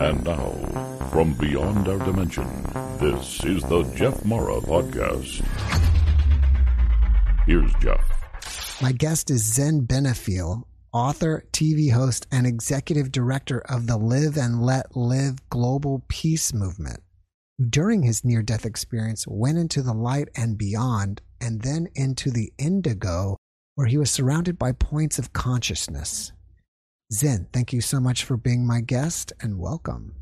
And now, from beyond our dimension, this is the Jeff Mara Podcast. Here's Jeff. My guest is Zen Benefiel, author, TV host, and executive director of the Live and Let Live Global Peace Movement. During his near death experience, went into the light and beyond, and then into the indigo, where he was surrounded by points of consciousness. Zen, thank you so much for being my guest and welcome.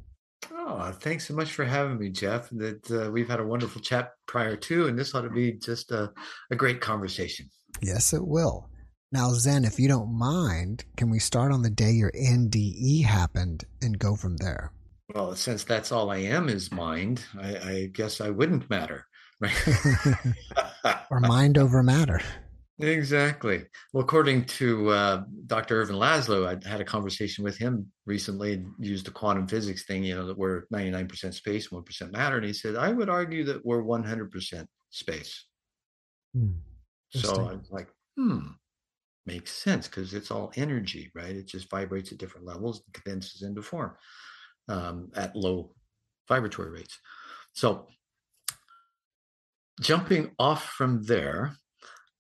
Oh, thanks so much for having me, Jeff. That uh, we've had a wonderful chat prior to, and this ought to be just a, a great conversation. Yes, it will. Now, Zen, if you don't mind, can we start on the day your NDE happened and go from there? Well, since that's all I am is mind, I, I guess I wouldn't matter, right? or mind over matter. Exactly. Well, according to uh, Dr. Ervin Laszlo, I had a conversation with him recently and used the quantum physics thing, you know, that we're 99% space, 1% matter. And he said, I would argue that we're 100% space. Hmm. So I'm like, hmm, makes sense because it's all energy, right? It just vibrates at different levels and condenses into form um, at low vibratory rates. So jumping off from there,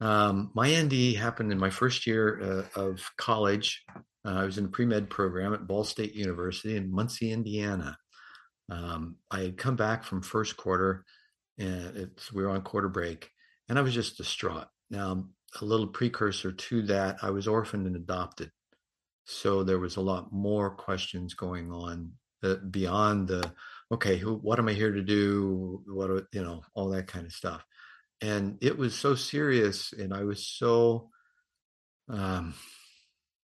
um, my NDE happened in my first year uh, of college. Uh, I was in a pre med program at Ball State University in Muncie, Indiana. Um, I had come back from first quarter, and we were on quarter break, and I was just distraught. Now, a little precursor to that, I was orphaned and adopted. So there was a lot more questions going on uh, beyond the okay, who, what am I here to do? What, you know, all that kind of stuff and it was so serious and i was so um,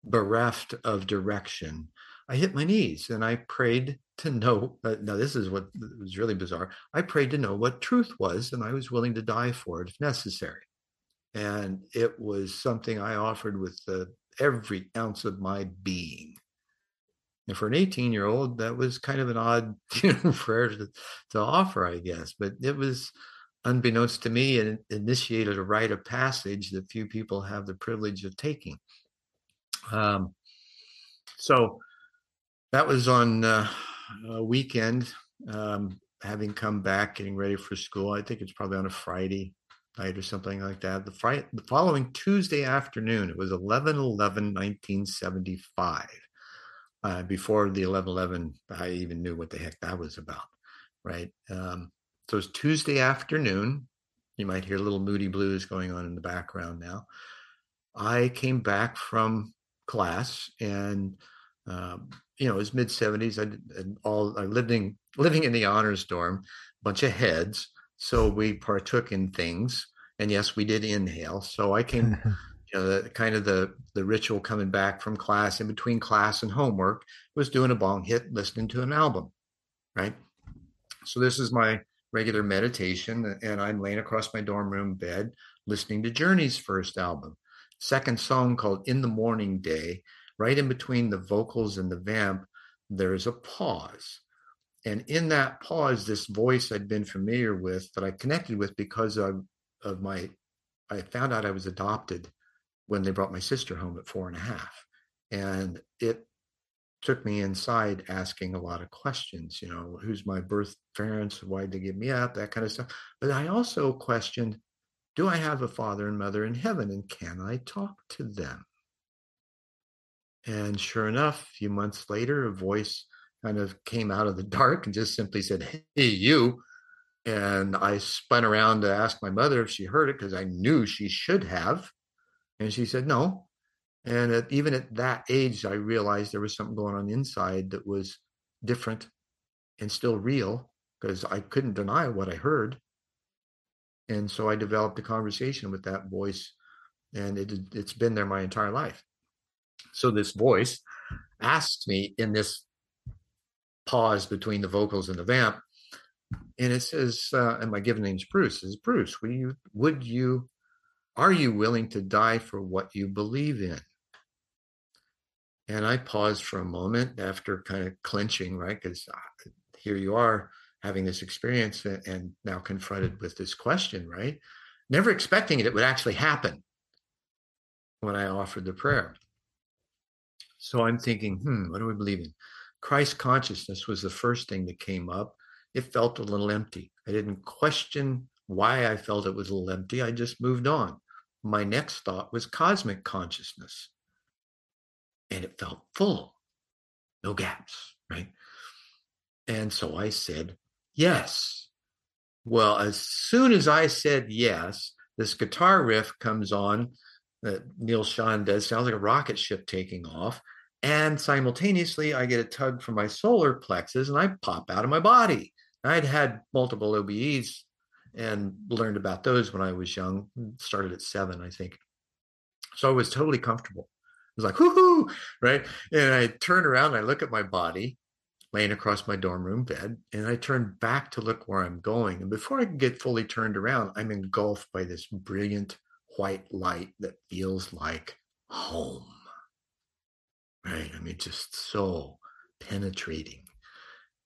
bereft of direction. I hit my knees and i prayed to know uh, now this is what was really bizarre i prayed to know what truth was and i was willing to die for it if necessary. And it was something i offered with the, every ounce of my being. And for an 18 year old that was kind of an odd you know, prayer to, to offer i guess but it was unbeknownst to me, it initiated a rite of passage that few people have the privilege of taking. Um, so that was on uh, a weekend, um, having come back, getting ready for school. I think it's probably on a Friday night or something like that. The, the following Tuesday afternoon, it was 11 11 1975. Uh, before the 11 11, I even knew what the heck that was about, right? Um, so it's Tuesday afternoon. You might hear a little moody blues going on in the background now. I came back from class and um, you know, it was mid 70s. I and all I living living in the honors dorm, bunch of heads. So we partook in things. And yes, we did inhale. So I came, you know, the kind of the the ritual coming back from class in between class and homework was doing a bong hit, listening to an album. Right. So this is my regular meditation uh, and I'm laying across my dorm room bed listening to Journey's first album. Second song called In the Morning Day, right in between the vocals and the vamp, there's a pause. And in that pause, this voice I'd been familiar with that I connected with because of, of my, I found out I was adopted when they brought my sister home at four and a half. And it took me inside asking a lot of questions you know who's my birth parents? Why'd they give me up that kind of stuff. But i also questioned do i have a father and mother in heaven and can i talk to them? And sure enough a few months later a voice kind of came out of the dark and just simply said hey you. And i spun around to ask my mother if she heard it because i knew she should have. And she said no and at, even at that age, I realized there was something going on inside that was different and still real because I couldn't deny what I heard. And so I developed a conversation with that voice, and it, it's been there my entire life. So this voice asked me in this pause between the vocals and the vamp, and it says, uh, and my given name's Bruce. Is Bruce? You? Would you? Are you willing to die for what you believe in? And I paused for a moment after kind of clenching, right? Because uh, here you are having this experience and now confronted with this question, right? Never expecting it, it would actually happen when I offered the prayer. So I'm thinking, hmm, what do we believe in? Christ consciousness was the first thing that came up. It felt a little empty. I didn't question why I felt it was a little empty. I just moved on. My next thought was cosmic consciousness. And it felt full, no gaps, right? And so I said, yes. Well, as soon as I said yes, this guitar riff comes on that Neal Schon does, sounds like a rocket ship taking off. And simultaneously, I get a tug from my solar plexus and I pop out of my body. I'd had multiple OBEs and learned about those when I was young, started at seven, I think. So I was totally comfortable. Was like, whoo right? And I turn around and I look at my body laying across my dorm room bed, and I turn back to look where I'm going. And before I can get fully turned around, I'm engulfed by this brilliant white light that feels like home. Right? I mean, just so penetrating.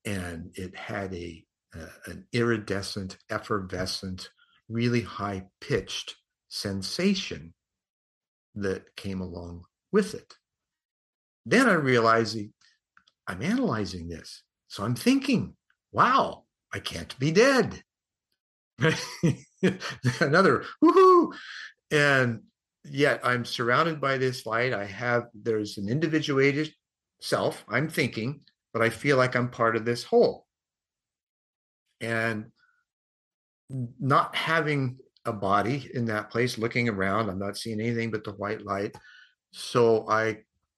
And it had a uh, an iridescent, effervescent, really high pitched sensation that came along with it. Then I realized I'm analyzing this. So I'm thinking, wow, I can't be dead. Another woohoo. And yet I'm surrounded by this light. I have, there's an individuated self. I'm thinking, but I feel like I'm part of this whole and not having a body in that place looking around i'm not seeing anything but the white light so i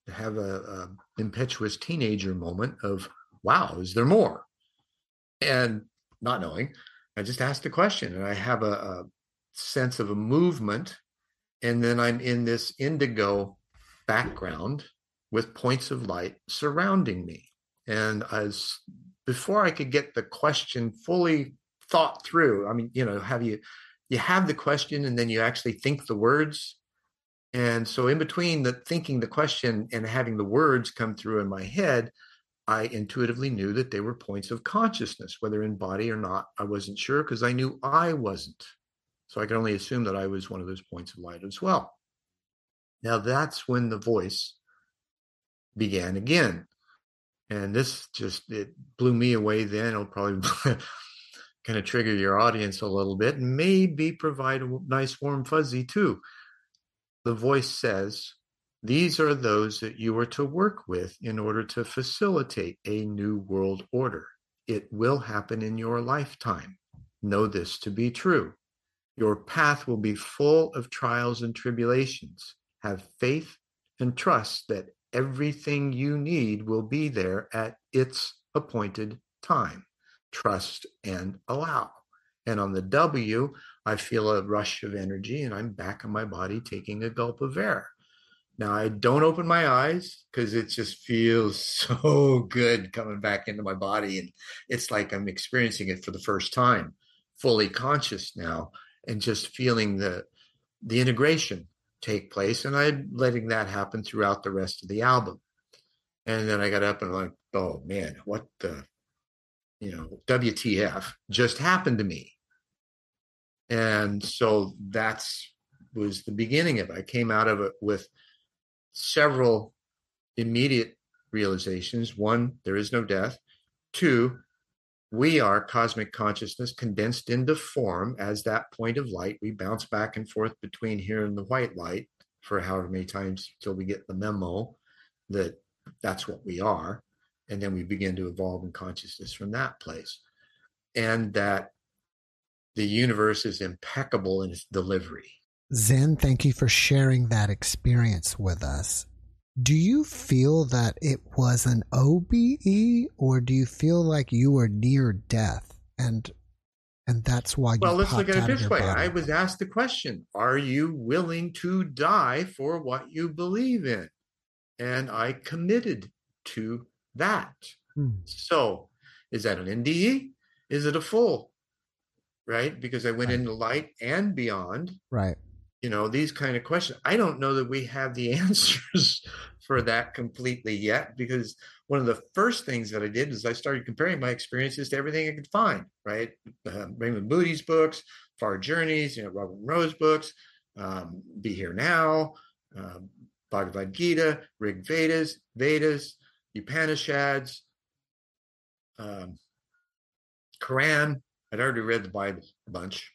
have a, a impetuous teenager moment of wow is there more and not knowing i just asked the question and i have a, a sense of a movement and then i'm in this indigo background with points of light surrounding me and as before I could get the question fully thought through, I mean, you know, have you you have the question and then you actually think the words. And so in between the thinking the question and having the words come through in my head, I intuitively knew that they were points of consciousness, whether in body or not. I wasn't sure because I knew I wasn't. So I could only assume that I was one of those points of light as well. Now that's when the voice began again and this just it blew me away then it'll probably kind of trigger your audience a little bit and maybe provide a nice warm fuzzy too the voice says these are those that you are to work with in order to facilitate a new world order it will happen in your lifetime know this to be true your path will be full of trials and tribulations have faith and trust that everything you need will be there at its appointed time. Trust and allow. And on the W, I feel a rush of energy and I'm back in my body taking a gulp of air. Now, I don't open my eyes because it just feels so good coming back into my body. And it's like I'm experiencing it for the first time, fully conscious now, and just feeling the, the integration take place. And I'm letting that happen throughout the rest of the album. And then I got up and I'm like, oh man, what the, you know, WTF just happened to me. And so that's was the beginning of it. I came out of it with several immediate realizations. One, there is no death. Two, we are cosmic consciousness condensed into form as that point of light. We bounce back and forth between here and the white light for however many times till we get the memo that that's what we are. And then we begin to evolve in consciousness from that place. And that the universe is impeccable in its delivery. Zen, thank you for sharing that experience with us. Do you feel that it was an OBE or do you feel like you were near death and and that's why Well, let's look at it this way. Body? I was asked the question, are you willing to die for what you believe in? And I committed to that. Hmm. So, is that an NDE? Is it a full? Right? Because I went right. into light and beyond. Right you know these kind of questions i don't know that we have the answers for that completely yet because one of the first things that i did is i started comparing my experiences to everything i could find right uh, raymond moody's books far journeys you know robert Monroe's books um, be here now um, bhagavad gita rig vedas vedas Upanishads, um, Quran. I'd already read the Bible a bunch.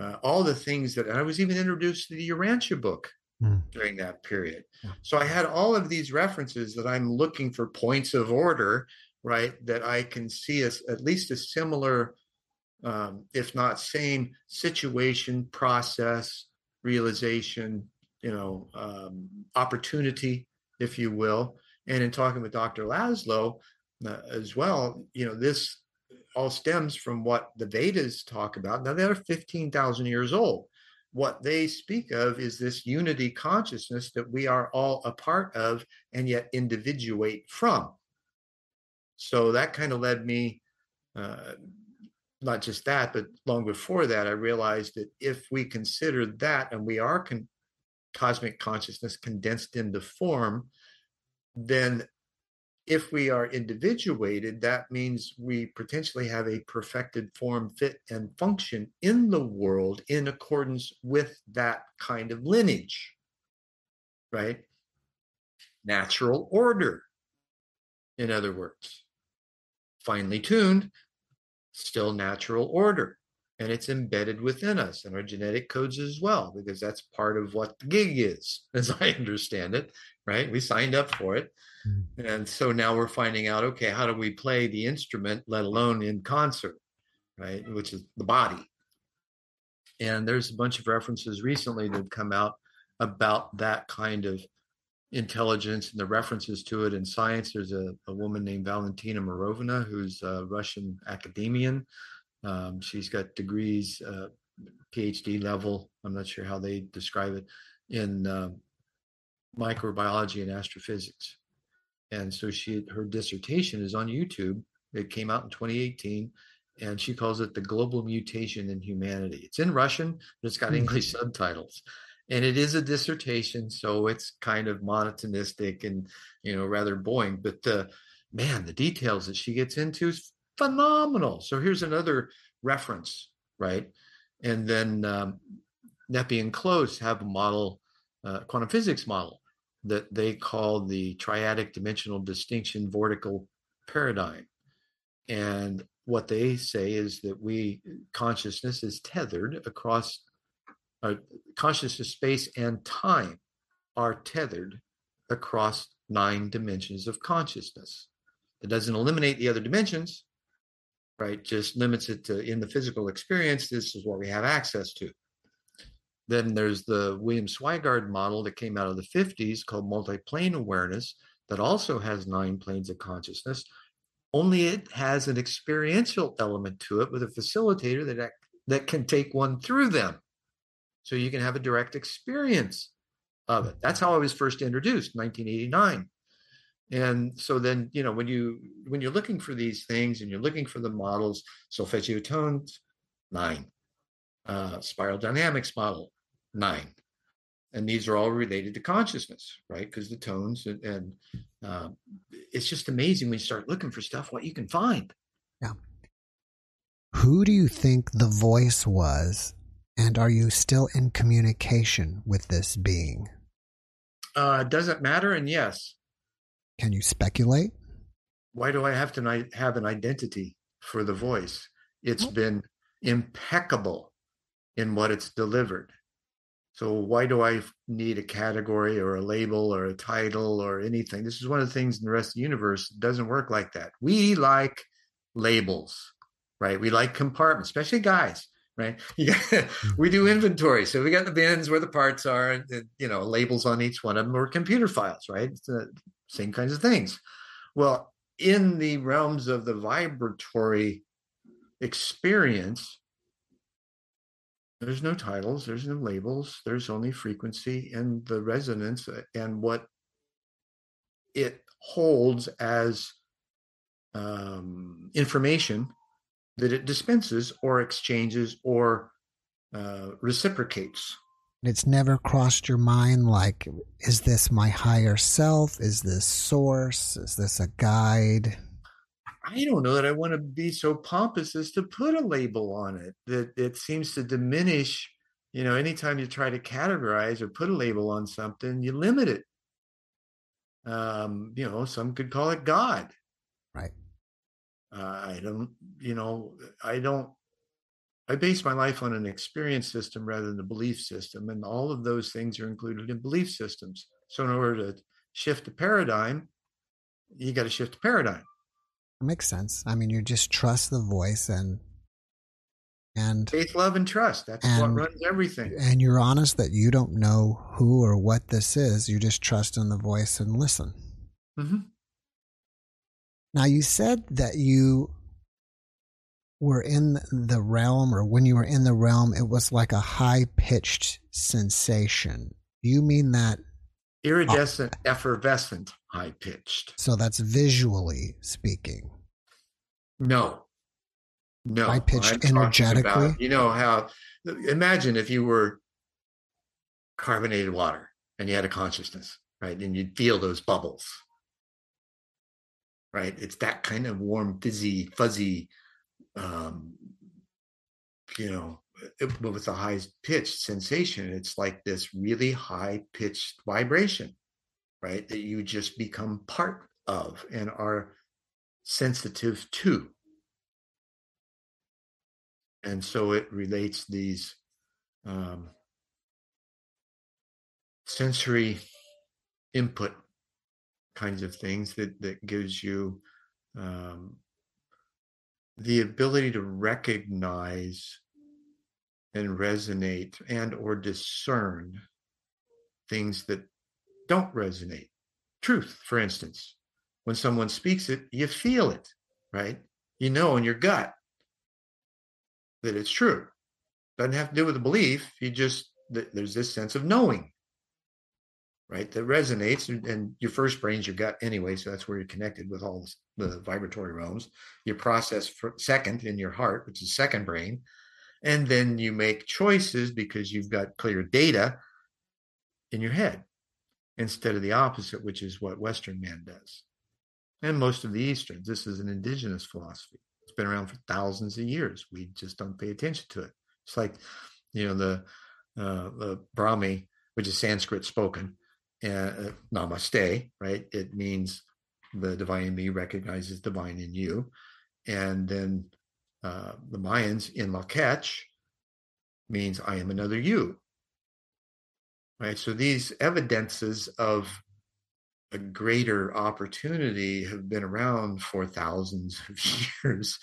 Uh, all the things that I was even introduced to the Urantia book mm. during that period. Yeah. So I had all of these references that I'm looking for points of order, right? That I can see as at least a similar, um, if not same situation, process, realization, you know, um, opportunity, if you will. And in talking with Dr. Laszlo uh, as well, you know, this all stems from what the Vedas talk about. Now they're 15,000 years old. What they speak of is this unity consciousness that we are all a part of and yet individuate from. So that kind of led me, uh, not just that, but long before that, I realized that if we consider that and we are con- cosmic consciousness condensed into form, then if we are individuated, that means we potentially have a perfected form, fit, and function in the world in accordance with that kind of lineage, right? Natural order, in other words. Finely tuned, still natural order. And it's embedded within us and our genetic codes as well, because that's part of what the gig is, as I understand it, right? We signed up for it Mm. And so now we're finding out, okay, how do we play the instrument, let alone in concert, right? Which is the body. And there's a bunch of references recently that have come out about that kind of intelligence and the references to it in science. There's a, a woman named Valentina Morovina, who's a Russian academician. Um, she's got degrees, uh, PhD level. I'm not sure how they describe it in uh, microbiology and astrophysics and so she her dissertation is on YouTube. It came out in 2018, and she calls it the global mutation in humanity. It's in Russian, but it's got mm-hmm. English subtitles, and it is a dissertation, so it's kind of monotonistic and you know rather boring. But uh, man, the details that she gets into is phenomenal. So here's another reference, right? And then um, Neppe and Close have a model, uh, quantum physics model that they call the triadic dimensional distinction vortical paradigm. And what they say is that we consciousness is tethered across uh, consciousness, space, and time are tethered across nine dimensions of consciousness. It doesn't eliminate the other dimensions, right? Just limits it to in the physical experience. This is what we have access to. Then there's the William Swygard model that came out of the 50s called multi-plane awareness that also has nine planes of consciousness. Only it has an experiential element to it with a facilitator that that can take one through them. So you can have a direct experience of it. That's how I was first introduced, 1989. And so then, you know, when you when you're looking for these things and you're looking for the models, solfeggio tones, nine uh, spiral dynamics model, nine. And these are all related to consciousness, right? Because the tones and, and uh, it's just amazing when you start looking for stuff, what you can find. Yeah. Who do you think the voice was? And are you still in communication with this being? Uh, doesn't matter. And yes. Can you speculate? Why do I have to have an identity for the voice? It's been impeccable in what it's delivered. So why do I need a category or a label or a title or anything? This is one of the things in the rest of the universe doesn't work like that. We like labels, right? We like compartments, especially guys, right? Mm. we do inventory, so we got the bins where the parts are, and you know labels on each one of them, or computer files, right? It's the same kinds of things. Well, in the realms of the vibratory experience, there's no titles, there's no labels, there's only frequency and the resonance and what it holds as um, information that it dispenses or exchanges or uh, reciprocates. It's never crossed your mind like, is this my higher self? Is this source? Is this a guide? I don't know that I want to be so pompous as to put a label on it. That it seems to diminish, you know, anytime you try to categorize or put a label on something, you limit it. Um, you know, some could call it God. Right. Uh, I don't, you know, I don't, I base my life on an experience system rather than a belief system. And all of those things are included in belief systems. So in order to shift the paradigm, you got to shift the paradigm. It makes sense. I mean, you just trust the voice and and faith, love, and trust. That's and, what runs everything. And you're honest that you don't know who or what this is. You just trust in the voice and listen. Mm-hmm. Now, you said that you were in the realm, or when you were in the realm, it was like a high pitched sensation. Do you mean that? Iridescent, uh, effervescent, high pitched. So that's visually speaking. No, no. High pitched energetically. About, you know how, imagine if you were carbonated water and you had a consciousness, right? And you'd feel those bubbles right? It's that kind of warm, fizzy, fuzzy, um, you know, it, with a high pitched sensation. It's like this really high pitched vibration, right? That you just become part of and are sensitive to. And so it relates these um, sensory input kinds of things that that gives you um, the ability to recognize and resonate and or discern things that don't resonate. Truth for instance. When someone speaks it you feel it right? You know in your gut that it's true. Doesn't have to do with a belief you just there's this sense of knowing right? That resonates, and your first brain's your gut anyway, so that's where you're connected with all the vibratory realms. You process for second in your heart, which is second brain, and then you make choices because you've got clear data in your head instead of the opposite, which is what Western man does, and most of the Easterns. This is an indigenous philosophy. It's been around for thousands of years. We just don't pay attention to it. It's like, you know, the uh, the Brahmi, which is Sanskrit spoken, uh, namaste, right? It means the divine in me recognizes divine in you. And then uh, the Mayans in Lak'ech means I am another you. Right. So these evidences of a greater opportunity have been around for thousands of years,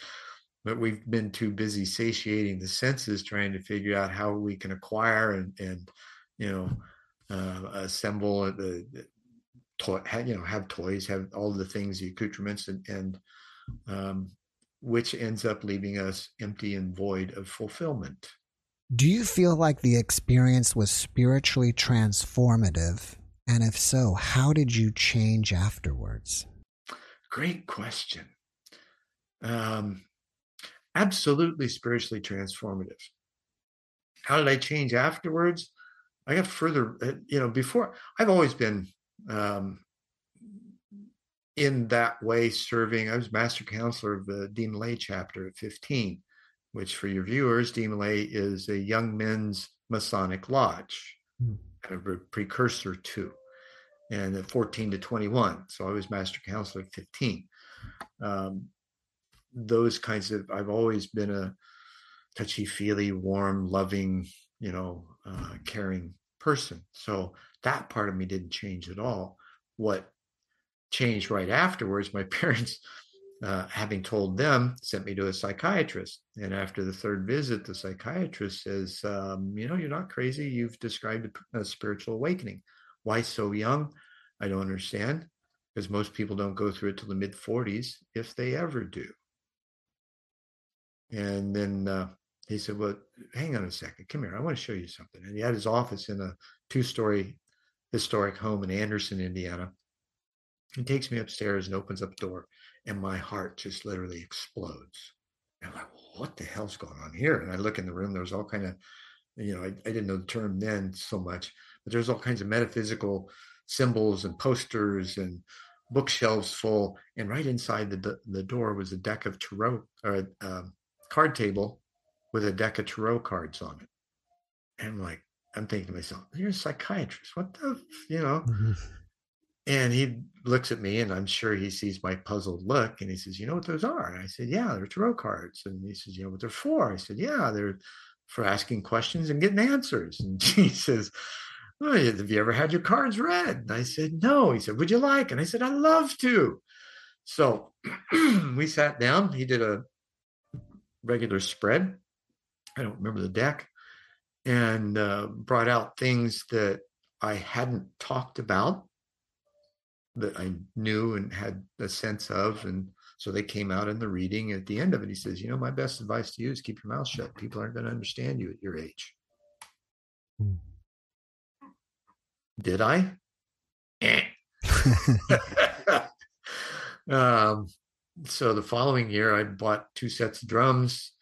but we've been too busy satiating the senses, trying to figure out how we can acquire and, and you know, uh, assemble the, the toy, you know, have toys, have all the things, the accoutrements, and, and um, which ends up leaving us empty and void of fulfillment. Do you feel like the experience was spiritually transformative? And if so, how did you change afterwards? Great question. Um, absolutely spiritually transformative. How did I change afterwards? I got further, uh, you know, before I've always been um, in that way serving. I was master counselor of the Demolay chapter at 15, which for your viewers, Demolay is a young men's Masonic lodge, mm. kind of a precursor to, and at 14 to 21. So I was master counselor at 15. Um, those kinds of, I've always been a touchy feely, warm, loving, you know, uh, caring person. So that part of me didn't change at all. What changed right afterwards, my parents, uh, having told them, sent me to a psychiatrist. And after the third visit, the psychiatrist says, um, You know, you're not crazy. You've described a, spiritual awakening. Why so young? I don't understand because most people don't go through it till the mid 40s, if they ever do. And then uh, he said, Well, hang on a second. Come here. I want to show you something. And he had his office in a two story historic home in Anderson, Indiana. He takes me upstairs and opens up the door, and my heart just literally explodes. I'm like, what the hell's going on here? And I look in the room, there's all kind of, you know, I, I didn't know the term then so much, but there's all kinds of metaphysical symbols and posters and bookshelves full. And right inside the, the door was a deck of tarot or a um, card table with a deck of tarot cards on it. And I'm like, I'm thinking to myself, you're a psychiatrist. What the, you know? Mm-hmm. And he looks at me and I'm sure he sees my puzzled look and he says, You know what those are? And I said, Yeah, they're tarot cards. And he says, You know what they're for? I said, Yeah, they're for asking questions and getting answers. And he says, oh, Have you ever had your cards read? And I said, No. He said, Would you like? And I said, I'd love to. So we sat down. He did a regular spread. I don't remember the deck and uh, brought out things that I hadn't talked about that I knew and had a sense of. And so they came out in the reading. At the end of it, he says, You know, my best advice to you is keep your mouth shut. People aren't going to understand you at your age. Mm. Did I? Eh. um, so the following year, I bought two sets of drums,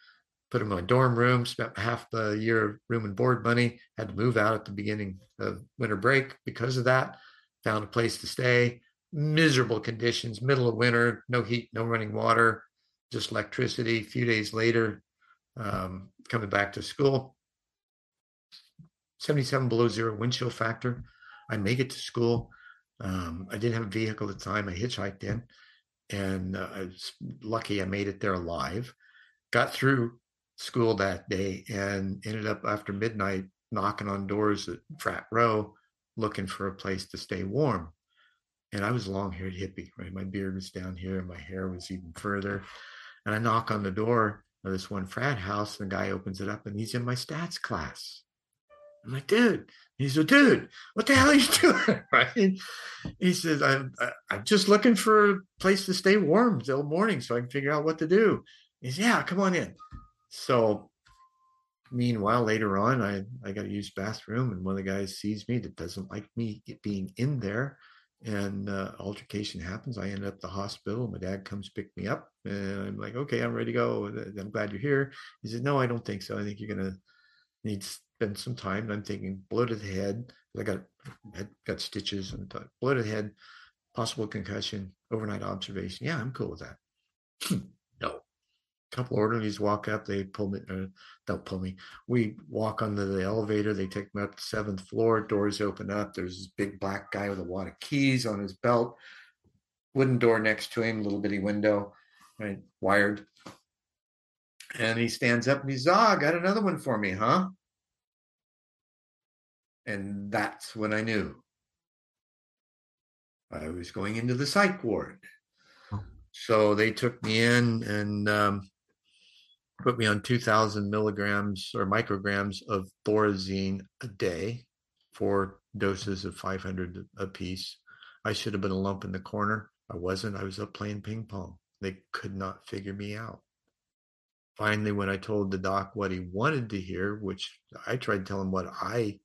put in my dorm room, spent half the year of room and board money, had to move out at the beginning of winter break because of that, found a place to stay, miserable conditions, middle of winter, no heat, no running water, just electricity. A few days later, um, coming back to school, 77 below zero wind chill factor. I make it to school. Um, I didn't have a vehicle at the time. I hitchhiked in, and uh, I was lucky I made it there alive. Got through school that day and ended up after midnight knocking on doors at Frat Row looking for a place to stay warm. And I was a long haired hippie, right? My beard was down here my hair was even further. And I knock on the door of this one frat house and the guy opens it up and he's in my stats class. I'm like, dude. he's a dude, what the hell are you doing? right? He says, I'm, I'm just looking for a place to stay warm till morning so I can figure out what to do. He's, yeah, come on in. So meanwhile, later on, I, I got to use bathroom, and one of the guys sees me that doesn't like me being in there. And uh, altercation happens. I end up the hospital. My dad comes pick me up, and I'm like, "Okay, I'm ready to go. I'm glad you're here." He said, "No, I don't think so. I think you're gonna need to spend some time." And I'm thinking, the head. I got had, got stitches and the head, possible concussion, overnight observation. Yeah, I'm cool with that. couple orderlies walk up. They pull me. Uh, don't pull me. We walk onto the elevator. They take me up to the seventh floor. Doors open up. There's this big black guy with a wad of keys on his belt. Wooden door next to him. Little bitty window, right? Wired. And he stands up and he's, ah, I got another one for me, huh? And that's when I knew I was going into the psych ward. Oh. So they took me in and um, put me on 2000 milligrams or micrograms of thorazine a day, four doses of 500 apiece. I should have been a lump in the corner. I wasn't. I was up playing ping pong. They could not figure me out. Finally, when I told the doc what he wanted to hear, which I tried to tell him what I,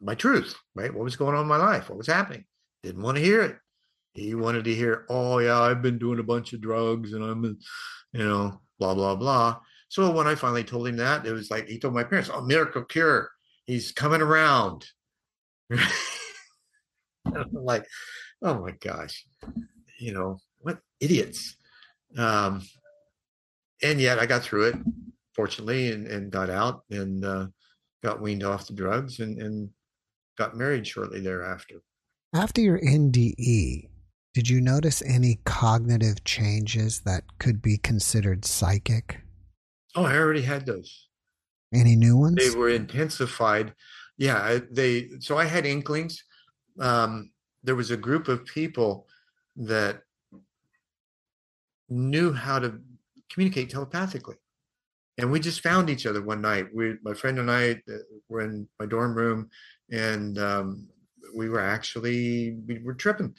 my truth, right? What was going on in my life? What was happening? Didn't want to hear it. He wanted to hear, oh, yeah, I've been doing a bunch of drugs and I'm, you know, blah, blah, blah. So when I finally told him that, it was like he told my parents, "Oh, miracle cure, he's coming around." like, oh my gosh, you know what idiots. Um, and yet I got through it, fortunately, and, and got out and uh, got weaned off the drugs and, and got married shortly thereafter. After your NDE, did you notice any cognitive changes that could be considered psychic? Oh, I already had those. Any new ones? They were intensified. Yeah, they. So I had inklings. Um, there was a group of people that knew how to communicate telepathically, and we just found each other one night. We, my friend and I, uh, were in my dorm room, and um, we were actually we were tripping,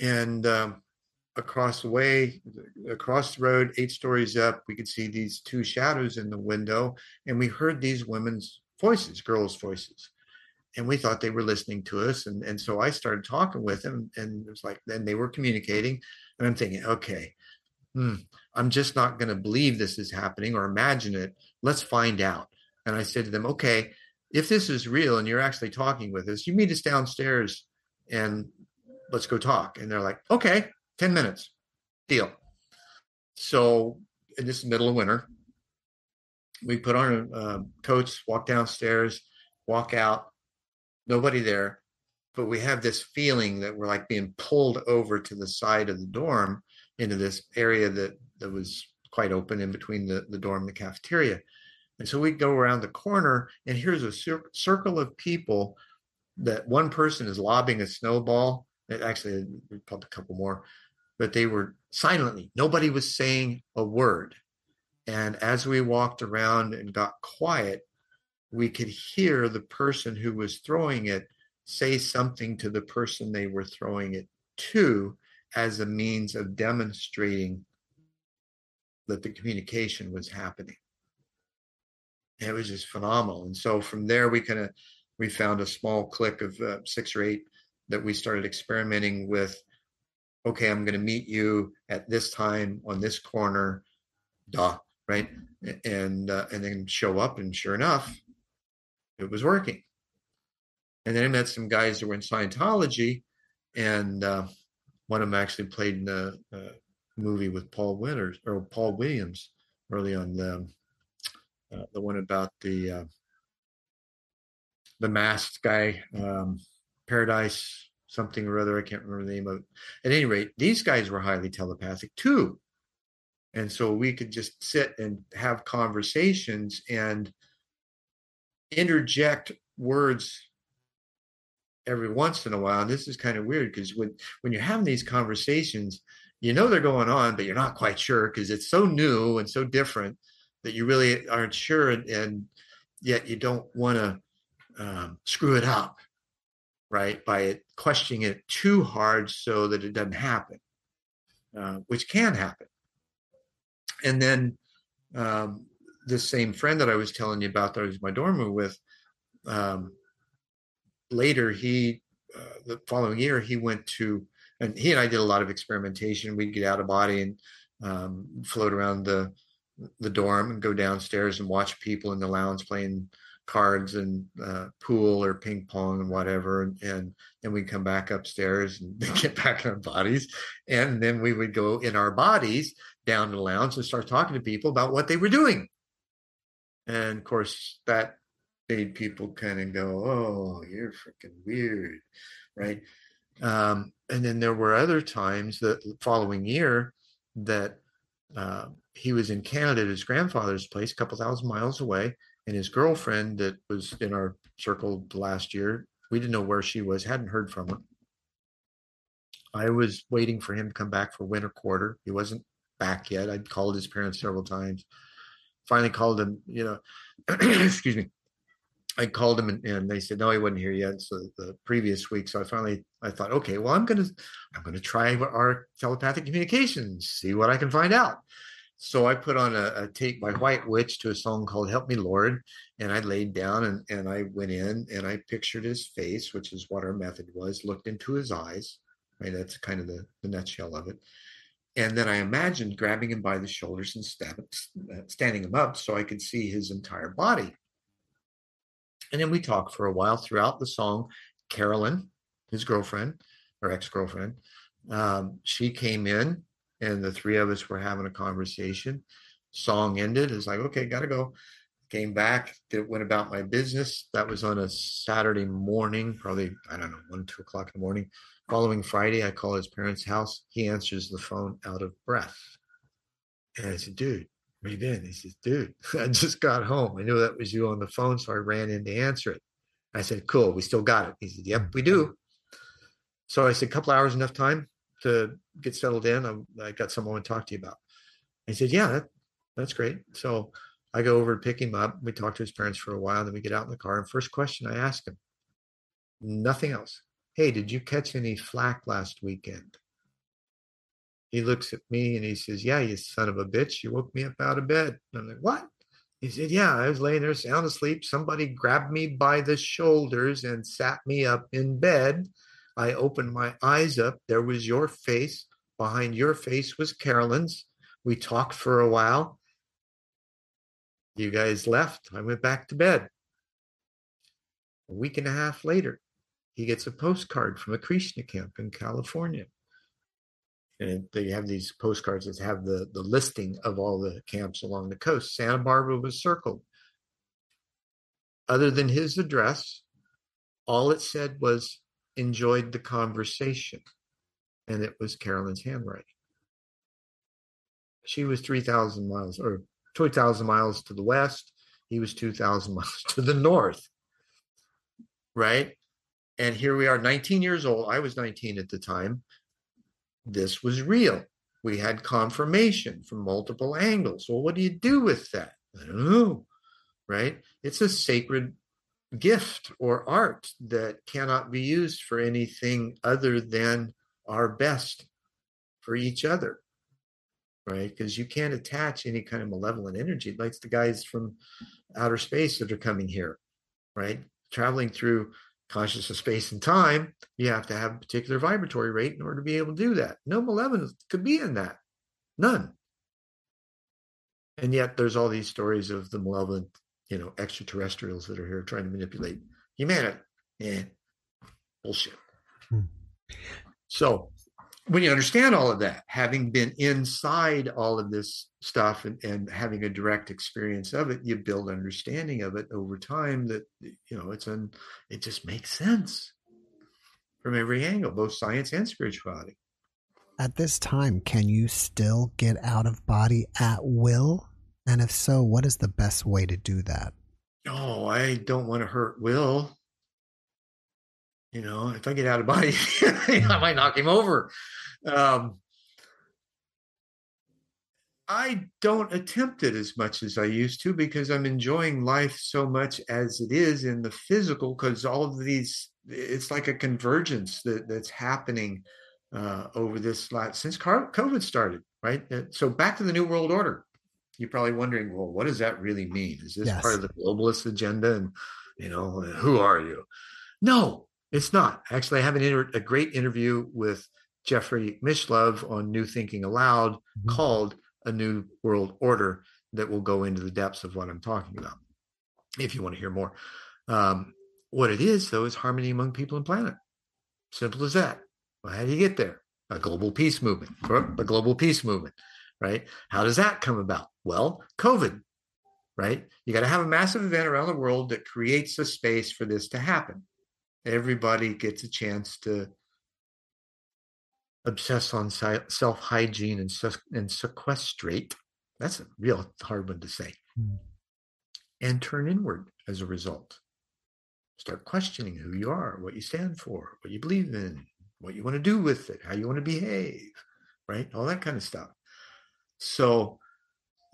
and um, across the way, across the road, eight stories up, we could see these two shadows in the window, and we heard these women's voices, girls' voices. And we thought they were listening to us. And, and so I started talking with them, and it was like, then they were communicating. And I'm thinking, okay, hmm, I'm just not going to believe this is happening or imagine it. Let's find out. And I said to them, okay, if this is real and you're actually talking with us, you meet us downstairs and let's go talk. And they're like, okay. 10 minutes deal. So, in this middle of winter, we put on uh, coats, walk downstairs, walk out, nobody there. but we have this feeling that we're like being pulled over to the side of the dorm into this area that that was quite open in between the, the dorm and the cafeteria. And so we go around the corner, and here's a cir- circle of people that one person is lobbing a snowball. Actually, probably a couple more, but they were silently. Nobody was saying a word. And as we walked around and got quiet, we could hear the person who was throwing it say something to the person they were throwing it to as a means of demonstrating that the communication was happening. It was just phenomenal. And so from there, we kind of we found a small clique of uh, six or eight that we started experimenting with. Okay, I'm going to meet you at this time on this corner, duh, right? And uh, and then show up, and sure enough, it was working. And then I met some guys that were in Scientology, and uh, one of them actually played in a, a, movie with Paul Winters or Paul Williams early on the uh, the one about the uh, the masked guy, um, Paradise something or other. I can't remember the name of it. At any rate, these guys were highly telepathic too, and so we could just sit and have conversations and interject words every once in a while. And this is kind of weird because when when you're having these conversations, you know they're going on, but you're not quite sure because it's so new and so different that you really aren't sure, and, and yet you don't want to um, screw it up, right? By questioning it too hard so that it doesn't happen, uh, which can happen. And then um, this same friend that I was telling you about that I was my dorm room with, um, later he uh, the following year he went to and he and I did a lot of experimentation. We'd get out of body and um, float around the the dorm and go downstairs and watch people in the lounge playing cards and uh, pool or ping pong and whatever, and, and then we'd come back upstairs and get back in our bodies, and then we would go in our bodies down to the lounge and start talking to people about what they were doing. And of course, that made people kind of go, "Oh, you're freaking weird," right? Um, and then there were other times the following year that uh, he was in Canada at his grandfather's place, a couple thousand miles away, and his girlfriend that was in our circle last year, we didn't know where she was, hadn't heard from her. I was waiting for him to come back for winter quarter. He wasn't back yet. I'd called his parents several times. Finally called him, you know, excuse me, I called him and, and, they said no, he wasn't here yet. So the previous week, so I finally I thought, okay, well I'm gonna I'm gonna try our telepathic communications, see what I can find out. So I put on a, a, tape by White Witch to a song called "Help Me Lord," and I laid down and and I went in and I pictured his face, which is what our method was. Looked into his eyes, right? That's kind of the the nutshell of it. And then I imagined grabbing him by the shoulders and stab, standing him up so I could see his entire body and then we talked for a while throughout the song. Carolyn, his girlfriend or ex girlfriend, um, she came in and the three of us were having a conversation. Song ended. It's like, okay, gotta go. Came back, did, went about my business. That was on a Saturday morning, probably, I don't know, one, two o'clock in the morning. Following Friday, I call his parents' house. He answers the phone out of breath. And I said, dude, where you? He says, dude, I just got home. I knew that was you on the phone, so I ran in to answer it. I said, cool, we still got it. He said, yep, we do. So I said, couple hours, enough time to get settled in. I'm, i got someone to talk to you about. He said, yeah, that, that's great. So I go over to pick him up. We talk to his parents for a while. Then we get out in the car. And first question I ask him, nothing else. Hey, did you catch any flack last weekend? he looks at me and he says, Yeah, you son of a bitch, you woke me up out of bed. And I'm like, What? He said, Yeah, I was laying there sound asleep. Somebody grabbed me by the shoulders and sat me up in bed. I opened my eyes up. There was your face. Behind your face was Carolyn's. We talked for a while. You guys left. I went back to bed. A week and a half later, he gets a postcard from a Krishna camp in California and they have these postcards that have the the listing of all the camps along the coast. Santa Barbara was circled. Other than his address, all it said was enjoyed the conversation. And it was Carolyn's handwriting. She was 3,000 miles or 2,000 miles to the west. He was 2,000 miles to the north. Right. And here we are, 19 years old. I was 19 at the time. This was real. We had confirmation from multiple angles. Well, what do you do with that? I don't know. Right. It's a sacred gift or art that cannot be used for anything other than our best for each other right? Because you can't attach any kind of malevolent energy like the guys from outer space that are coming here right? Traveling through conscious of space and time you have to have a particular vibratory rate in order to be able to do that. No malevolence could be in that. None. And yet there's all these stories of the malevolent you know, extraterrestrials that are here trying to manipulate humanity. Yeah, bullshit. Hmm. So when you understand all of that, having been inside all of this stuff and, and having a direct experience of it, you build understanding of it over time that you know it's an it just makes sense from every angle, both science and spirituality. At this time, can you still get out of body at will? And if so, what is the best way to do that? Oh, I don't want to hurt Will. You know, if I get out of body, I might knock him over. Um, I don't attempt it as much as I used to because I'm enjoying life so much as it is in the physical. Because all of these, it's like a convergence that, that's happening uh, over this last since COVID started, right? So back to the New World Order you're probably wondering, well, what does that really mean? Is this yes. part of the globalist agenda? And, you know, who are you? No, it's not. Actually, I have an inter- a great interview with Jeffrey Mishlove on New Thinking Allowed mm-hmm. called A New World Order that will go into the depths of what I'm talking about if you want to hear more. Um, what it is, though, is harmony among people and planet. Simple as that. Well, how do you get there? A global peace movement, a global peace movement right? How does that come about? Well, COVID, right? You got to have a massive event around the world that creates a space for this to happen. Everybody gets a chance to obsess on self hygiene and, and sequestrate. That's a real hard one to say. Mm. And turn inward as a result. Start questioning who you are, what you stand for, what you believe in, what you want to do with it, how you want to behave, right? All that kind of stuff. So,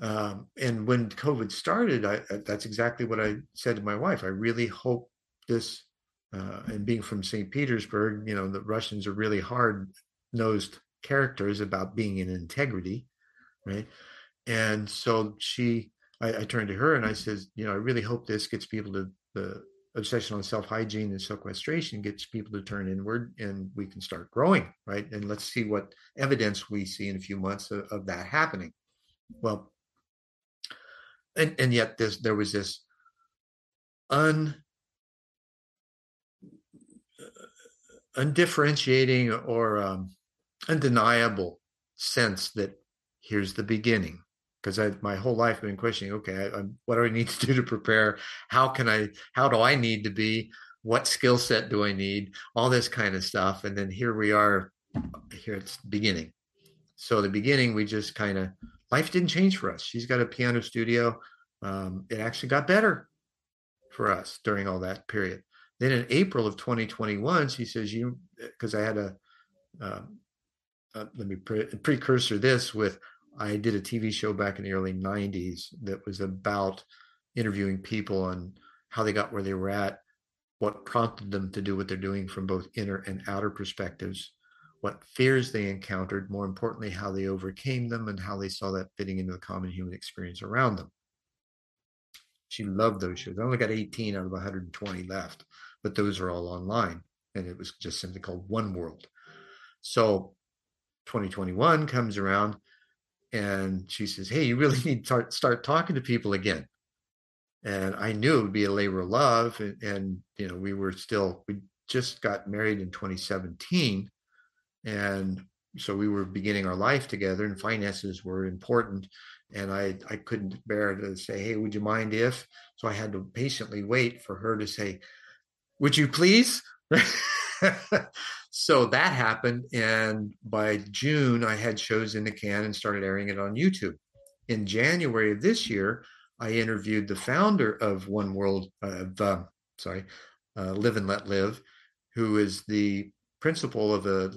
um, and when COVID started, I, that's exactly what I said to my wife. I really hope this, uh, and being from St. Petersburg, you know, the Russians are really hard nosed characters about being in integrity, right? And so she, I, I, turned to her and I says, you know, I really hope this gets people to the obsession on self hygiene and sequestration gets people to turn inward and we can start growing, right? And let's see what evidence we see in a few months of, of that happening. Well, and, and yet there was this un, undifferentiating or um, undeniable sense that here's the beginning because I my whole life been questioning. Okay, I, what do I need to do to prepare? How can I? How do I need to be? What skill set do I need? All this kind of stuff. And then here we are. Here it's beginning. So the beginning, we just kind of life didn't change for us. She's got a piano studio. Um, it actually got better for us during all that period. Then in April of 2021, she says, "You," because I had a, uh, uh, let me pre- precursor this with I did a TV show back in the early 90s that was about interviewing people on how they got where they were at, what prompted them to do what they're doing from both inner and outer perspectives, what fears they encountered, more importantly, how they overcame them, and how they saw that fitting into the common human experience around them. She loved those shows. I only got 18 out of 120 left, but those are all online. And it was just simply called One World. So 2021 comes around and she says, Hey, you really need to start, start talking to people again. And I knew it would be a labor of love. And, and, you know, we were still, we just got married in 2017. And so we were beginning our life together and finances were important. And I, I couldn't bear to say, Hey, would you mind if? So I had to patiently wait for her to say, Would you please? so that happened. And by June, I had shows in the can and started airing it on YouTube. In January of this year, I interviewed the founder of One World, of, uh, sorry, uh, Live and Let Live, who is the principal of a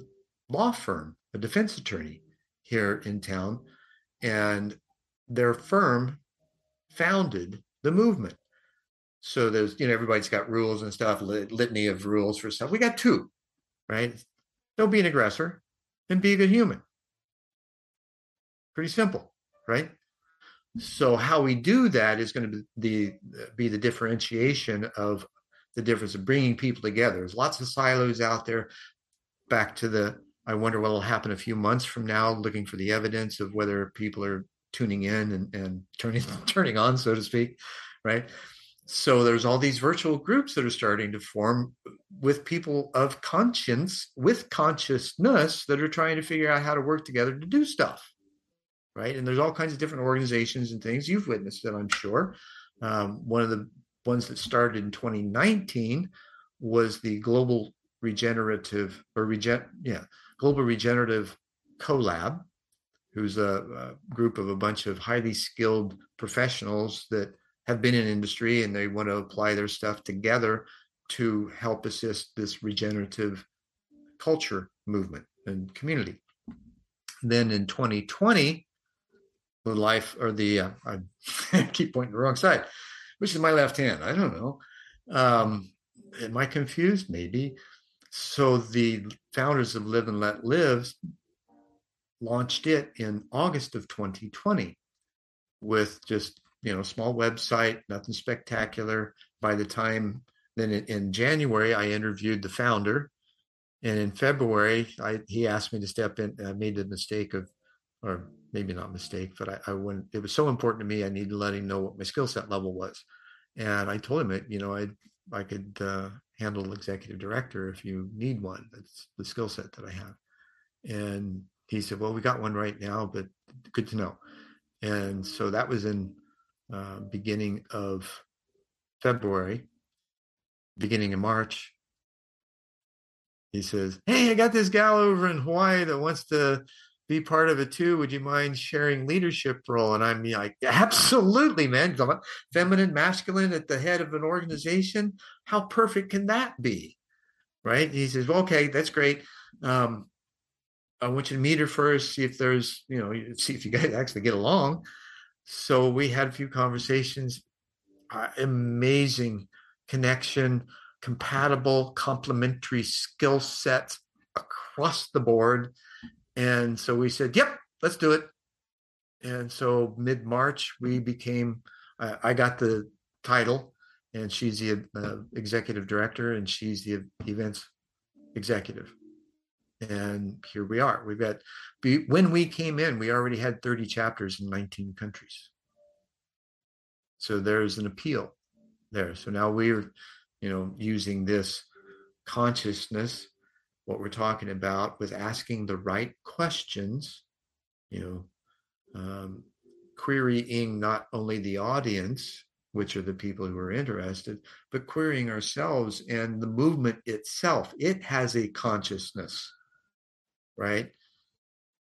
law firm, a defense attorney here in town. And their firm founded the movement. So there's, you know, everybody's got rules and stuff, lit- litany of rules for stuff. We got two, right? Don't be an aggressor and be a good human. Pretty simple, right? So how we do that is going to be the, be the differentiation of the difference of bringing people together. There's lots of silos out there. Back to the, I wonder what will happen a few months from now, looking for the evidence of whether people are tuning in and, and turning turning on, so to speak, right? So there's all these virtual groups that are starting to form with people of conscience, with consciousness that are trying to figure out how to work together to do stuff, right? And there's all kinds of different organizations and things. You've witnessed it, I'm sure. Um, one of the ones that started in 2019 was the Global Regenerative or regen, yeah, Global Regenerative Collab, who's a, a, group of a bunch of highly skilled professionals that have been in industry and they want to apply their stuff together to help assist this regenerative culture movement and community. Then in 2020, the life or the uh, I keep pointing the wrong side, which is my left hand. I don't know. Um, am I confused? Maybe. So the founders of Live and Let Live launched it in August of 2020 with just, you know, small website, nothing spectacular. By the time then in, January, I interviewed the founder. And in February, I, he asked me to step in. I made the mistake of, or maybe not mistake, but I, I went, it was so important to me. I needed to let him know what my skill set level was. And I told him that, you know, I, I could uh, handle executive director if you need one. That's the skill set that I have. And he said, "Well, we got one right now, but good to know." And so that was in uh, beginning of February, beginning of March. He says, "Hey, I got this gal over in Hawaii that wants to be part of it too. Would you mind sharing leadership role?" And I'm like, "Absolutely, man! Feminine, masculine at the head of an organization. How perfect can that be?" Right? And He says, well, "Okay, that's great." Um, I want you to meet her first, see if there's, you know, see if you guys actually get along. So we had a few conversations. Uh, amazing connection, compatible, complementary skill sets across the board. And so we said, yep, let's do it. And so mid March, we became, uh, I got the title, and she's the uh, executive director, and she's the events executive. And here we are. We've got when we came in we already had 30 chapters in 19 countries. So there's an appeal there. So now we're you know using this consciousness what we're talking about with asking the right questions you know um, querying not only the audience which are the people who are interested but querying ourselves and the movement itself it has a consciousness right?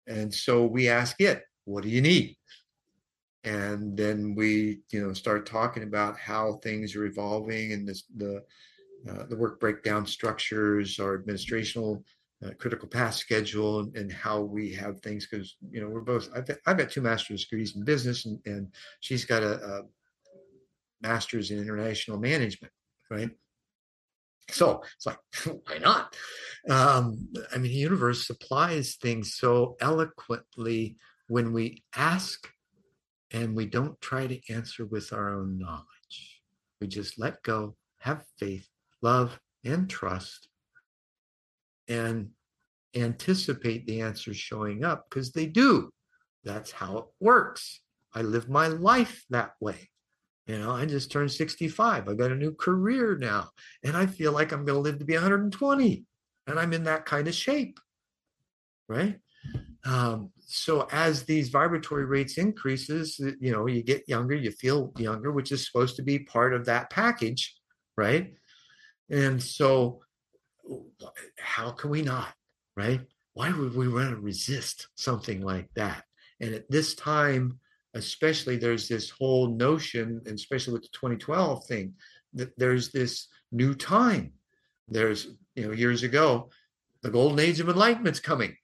And so we ask it, what do you need? And then we, you know, start talking about how things are evolving and this, the the work breakdown structures, our administrational uh, critical path schedule, and, and, how we have things. Because you know, we're both. I've, I've got two master's degrees in business, and, and she's got a, a master's in international management, right? So it's like, why not? Um, I mean, the universe supplies things so eloquently when we ask and we don't try to answer with our own knowledge. We just let go, have faith, love, and trust, and anticipate the answers showing up because they do. That's how it works. I live my life that way. You know, I just turned 65. I got a new career now, and I feel like I'm going to live to be 120, and I'm in that kind of shape, right? Um, so as these vibratory rates increases, you know, you get younger, you feel younger, which is supposed to be part of that package, right? And so how can we not? Right? Why would we want to resist something like that? And at this time, especially, there's this whole notion, and especially with the 2012 thing, that there's this new time. There's, you know, years ago, the golden age of enlightenment's coming,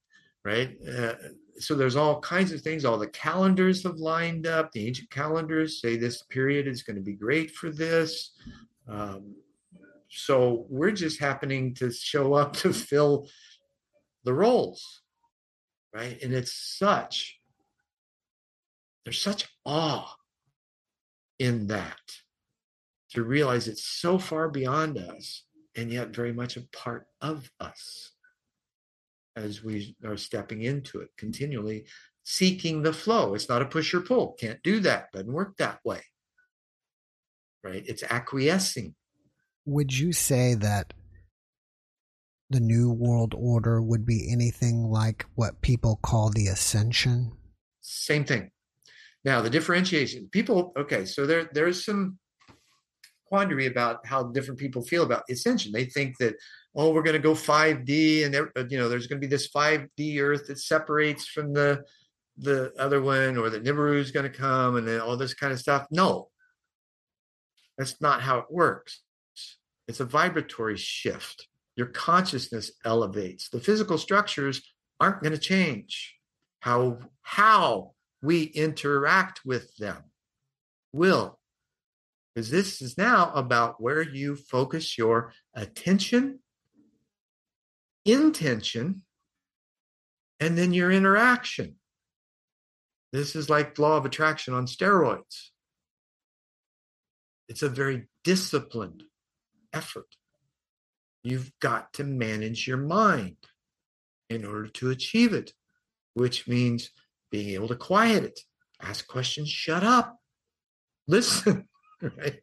right? Uh, so there's all kinds of things. All the calendars have lined up. The ancient calendars say this period is going to be great for this. Um, so we're just happening to show up to fill the roles, right? And it's such, there's such awe in that to realize it's so far beyond us and yet very much a part of us as we are stepping into it continually seeking the flow. It's not a push or pull. Can't do that. Doesn't work that way. Right? It's acquiescing would you say that the new world order would be anything like what people call the ascension same thing now the differentiation people okay so there there's some quandary about how different people feel about ascension they think that oh, we're going to go 5D, and uh, you know, there's going to be this 5D Earth that separates from the the other one, or that is going to come, and then all this kind of stuff. No, that's not how it works. It's a vibratory shift. Your consciousness elevates. The physical structures aren't going to change. How how we interact with them will because this is now about where you focus your attention intention and then your interaction. This is like law of attraction on steroids. It's a very disciplined effort. You've got to manage your mind in order to achieve it, which means being able to quiet it, ask questions, shut up, listen, right?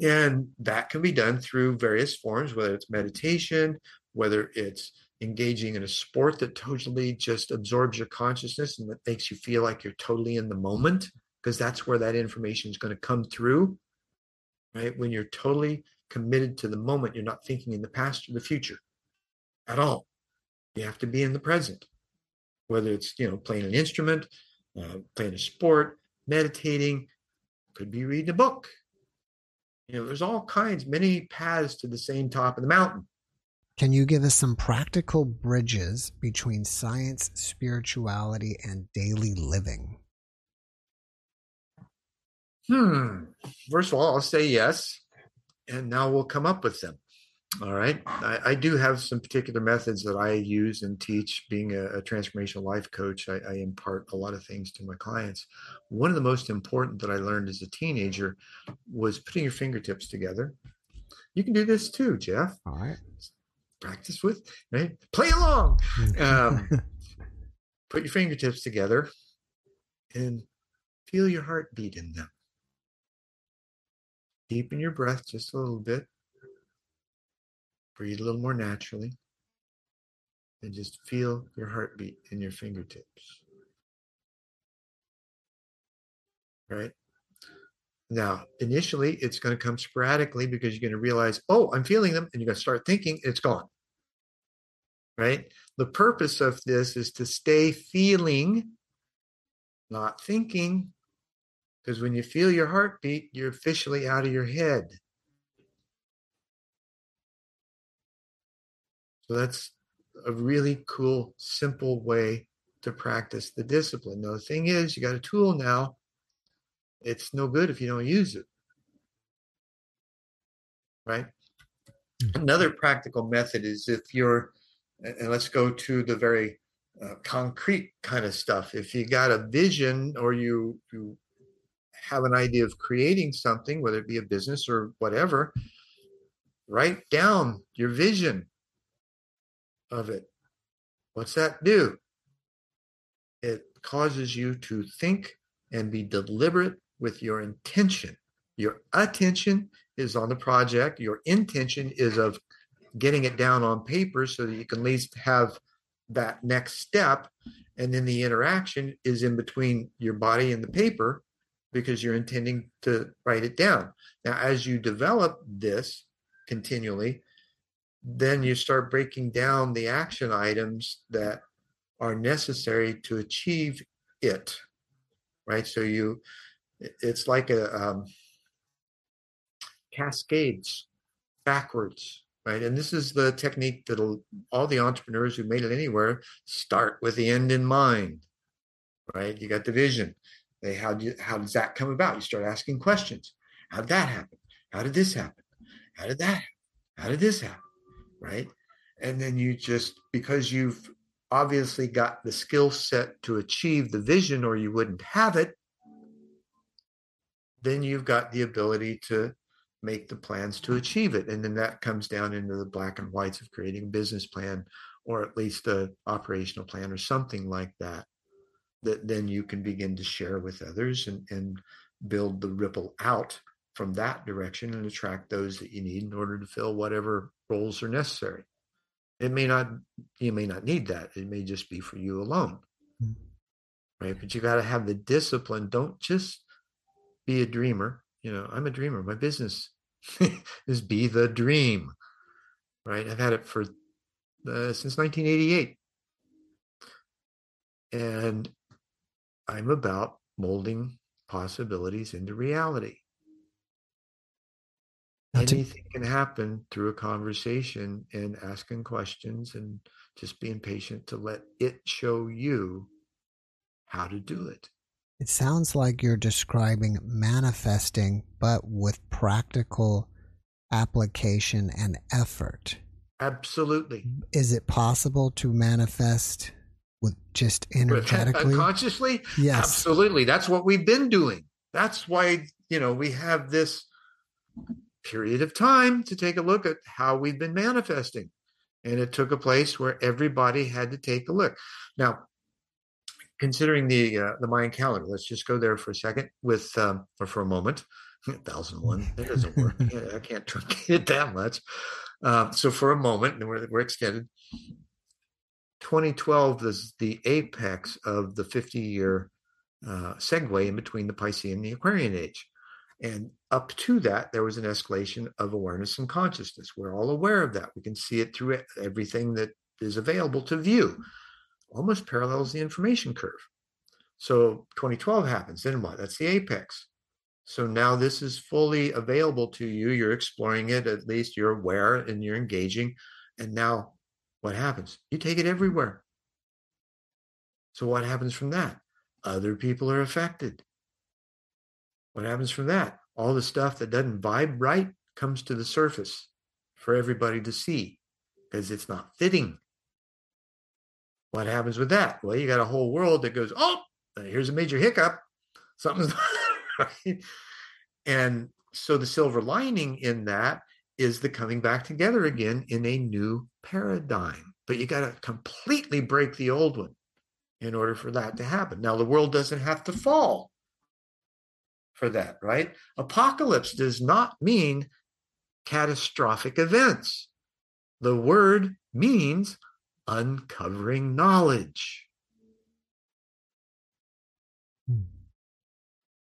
And that can be done through various forms, whether it's meditation, whether it's engaging in a sport that totally just absorbs your consciousness and that makes you feel like you're totally in the moment, because that's where that information is going to come through. Right? When you're totally committed to the moment, you're not thinking in the past or the future at all. You have to be in the present, whether it's, you know, playing an instrument, uh, playing a sport, meditating, could be reading a book. You know, there's all kinds, many paths to the same top of the mountain. Can you give us some practical bridges between science, spirituality, and daily living? Hmm. First of all, I'll say yes, and now we'll come up with them. All right. I, I do have some particular methods that I use and teach. Being a, a transformational life coach, I, I, impart a lot of things to my clients. One of the most important that I learned as a teenager was putting your fingertips together. You can do this too, Jeff. All right practice with, right? Play along. Um, put your fingertips together and feel your heartbeat in them. Deepen your breath just a little bit. Breathe a little more naturally. And just feel your heartbeat in your fingertips. Right? Now, initially, it's going to come sporadically because you're going to realize, oh, I'm feeling them, and you're going to start thinking, it's gone right? The purpose of this is to stay feeling, not thinking, because when you feel your heartbeat, you're officially out of your head. So that's a really cool, simple way to practice the discipline. Now, the thing is, you got a tool now. It's no good if you don't use it. Right? Hmm. Another practical method is if you're and let's go to the very uh, concrete kind of stuff. If you got a vision or you you have an idea of creating something, whether it be a business or whatever, write down your vision of it. What's that do? It causes you to think and be deliberate with your intention. Your attention is on the project, your intention is of getting it down on paper so that you can at least have that next step and then the interaction is in between your body and the paper because you're intending to write it down. Now as you develop this continually then you start breaking down the action items that are necessary to achieve it right? So you it's like a um, cascades backwards right? And this is the technique that'll all the entrepreneurs who made it anywhere start with the end in mind right? You got the vision they how do you, how does that come about you start asking questions how did that happen how did this happen how did that happen? how did this happen right? And then you just, because you've obviously got the skill set to achieve the vision or you wouldn't have it, then you've got the ability to make the plans to achieve it. And then that comes down into the black and whites of creating a business plan or at least a operational plan or something like that that then you can begin to share with others and, and build the ripple out from that direction and attract those that you need in order to fill whatever roles are necessary. It may not, you may not need that. It may just be for you alone. Mm-hmm. Right. But you got to have the discipline. Don't just be a dreamer. You know, I'm a dreamer. My business is be the dream. Right. I've had it for uh, since 1988. And I'm about molding possibilities into reality. Anything can happen through a conversation and asking questions and just being patient to let it show you how to do it. It sounds like you're describing manifesting, but with practical application and effort. Absolutely. Is it possible to manifest with just energetically? Consciously? Yes. Absolutely. That's what we've been doing. That's why, you know, we have this period of time to take a look at how we've been manifesting. And it took a place where everybody had to take a look. Now, considering the uh, the Mayan calendar, let's just go there for a second with um, or for a moment. Thousand one, it doesn't work. I can't truncate it that much. Uh, so for a moment, and we're, we're extended. 2012 is the apex of the 50 year uh, segue in between the Piscean and the Aquarian age. And up to that, there was an escalation of awareness and consciousness. We're all aware of that. We can see it through everything that is available to view. Almost parallels the information curve. So 2012 happens. Then what? That's the apex. So now this is fully available to you. You're exploring it, at least you're aware and you're engaging. And now what happens? You take it everywhere. So what happens from that? Other people are affected. What happens from that? All the stuff that doesn't vibe right comes to the surface for everybody to see because it's not fitting. What happens with that? Well, you got a whole world that goes, oh, here's a major hiccup. Something's right. And so the silver lining in that is the coming back together again in a new paradigm. But you got to completely break the old one in order for that to happen. Now, the world doesn't have to fall for that, right? Apocalypse does not mean catastrophic events. The word means uncovering knowledge. Hmm.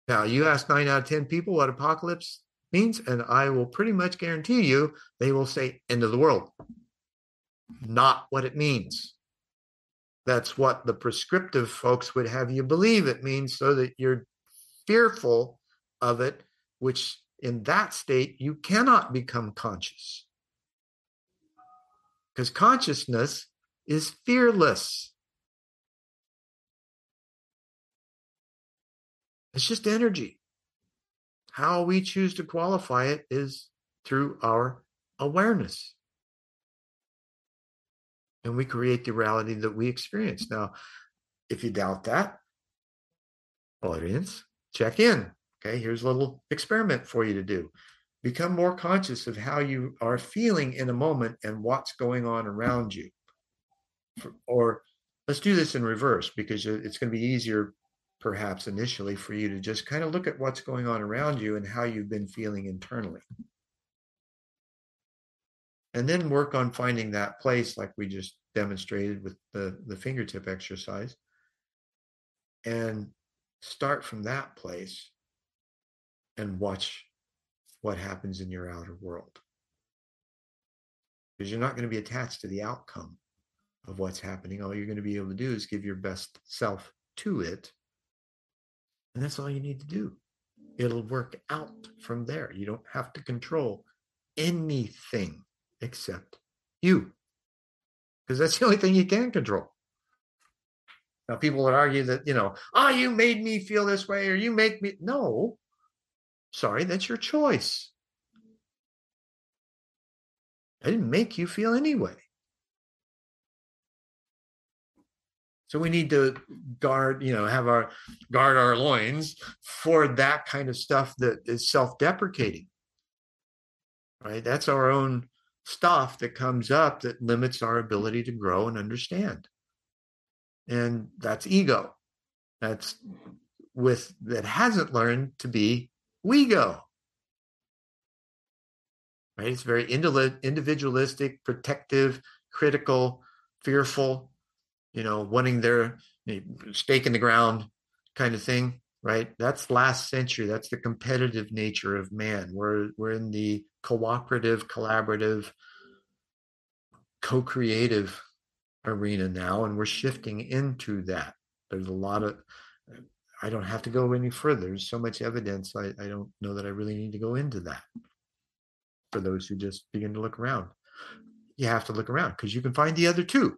Now, you ask nine out of 10 people what apocalypse means, and I will pretty much guarantee you they will say end of the world. Not what it means. That's what the prescriptive folks would have you believe it means so that you're fearful of it, which in that state you cannot become conscious. Because consciousness is fearless. It's just energy. How we choose to qualify it is through our awareness. And we create the reality that we experience. Now, if you doubt that, audience, check in. Okay, here's a little experiment for you to do. Become more conscious of how you are feeling in a moment and what's going on around you. Or let's do this in reverse because it's going to be easier, perhaps initially, for you to just kind of look at what's going on around you and how you've been feeling internally. And then work on finding that place, like we just demonstrated with the, the fingertip exercise. And start from that place and watch what happens in your outer world. because you're not going to be attached to the outcome of what's happening. All you're going to be able to do is give your best self to it. And that's all you need to do. It'll work out from there. You don't have to control anything except you, because that's the only thing you can control. Now, people would argue that, you know, oh, you made me feel this way, or you make me. No, sorry, that's your choice. I didn't make you feel anyway. So we need to guard, you know, have our guard our loins for that kind of stuff that is self-deprecating. Right? That's our own stuff that comes up that limits our ability to grow and understand. And that's ego. That's with that hasn't learned to be we go. Right? It's very individualistic, protective, critical, fearful, you know, wanting their stake in the ground kind of thing, right? That's last century. That's the competitive nature of man. We're we're in the cooperative, collaborative, co-creative arena now, and we're shifting into that. There's a lot of I don't have to go any further. There's so much evidence. I, I don't know that I really need to go into that for those who just begin to look around. You have to look around because you can find the other two,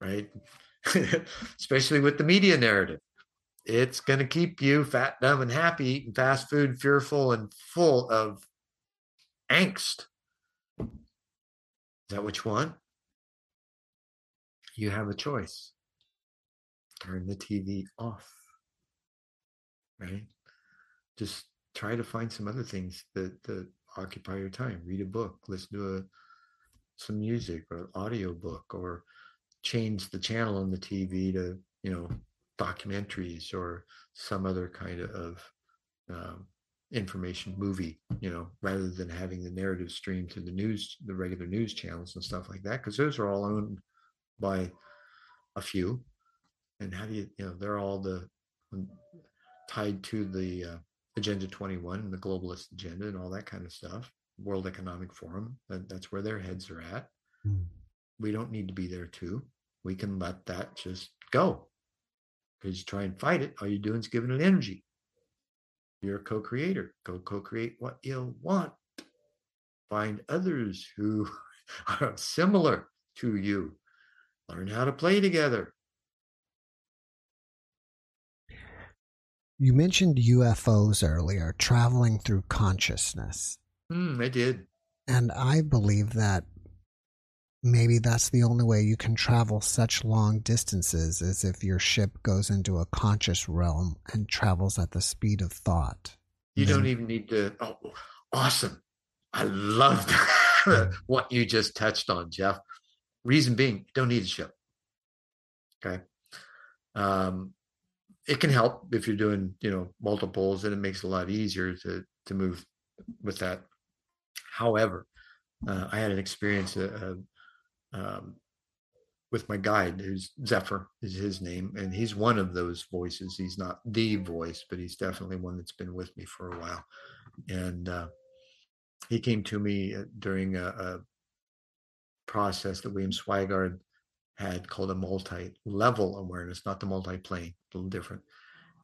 right? Especially with the media narrative. It's going to keep you fat, dumb, and happy, eating fast food, fearful, and full of angst. Is that what you want? You have a choice. Turn the TV off. Right? Just try to find some other things that, that occupy your time. Read a book, listen to a, some music or audio book, or change the channel on the TV to, you know, documentaries or some other kind of um, information movie, you know, rather than having the narrative stream to the news, the regular news channels and stuff like that, because those are all owned by a few. And how do you, you know, they're all the tied to the uh, Agenda 21 and the globalist agenda and all that kind of stuff. World Economic Forum, that, that's where their heads are at. Mm. We don't need to be there too. We can let that just go. Because you try and fight it, all you're doing is giving it energy. You're a co creator. Go co create what you want. Find others who are similar to you. Learn how to play together. You mentioned UFOs earlier, traveling through consciousness. Mm, I did. And I believe that maybe that's the only way you can travel such long distances is if your ship goes into a conscious realm and travels at the speed of thought. You then, don't even need to. Oh, awesome. I love what you just touched on, Jeff. Reason being, don't need a ship. Okay. Um, it can help if you're doing you know multiples and it makes it a lot easier to to move with that however uh, i had an experience uh, um, with my guide who's zephyr is his name and he's one of those voices he's not the voice but he's definitely one that's been with me for a while and uh, he came to me uh, during a, a process that William Swygard had called a multi-level awareness, not the multi-plane, a little different.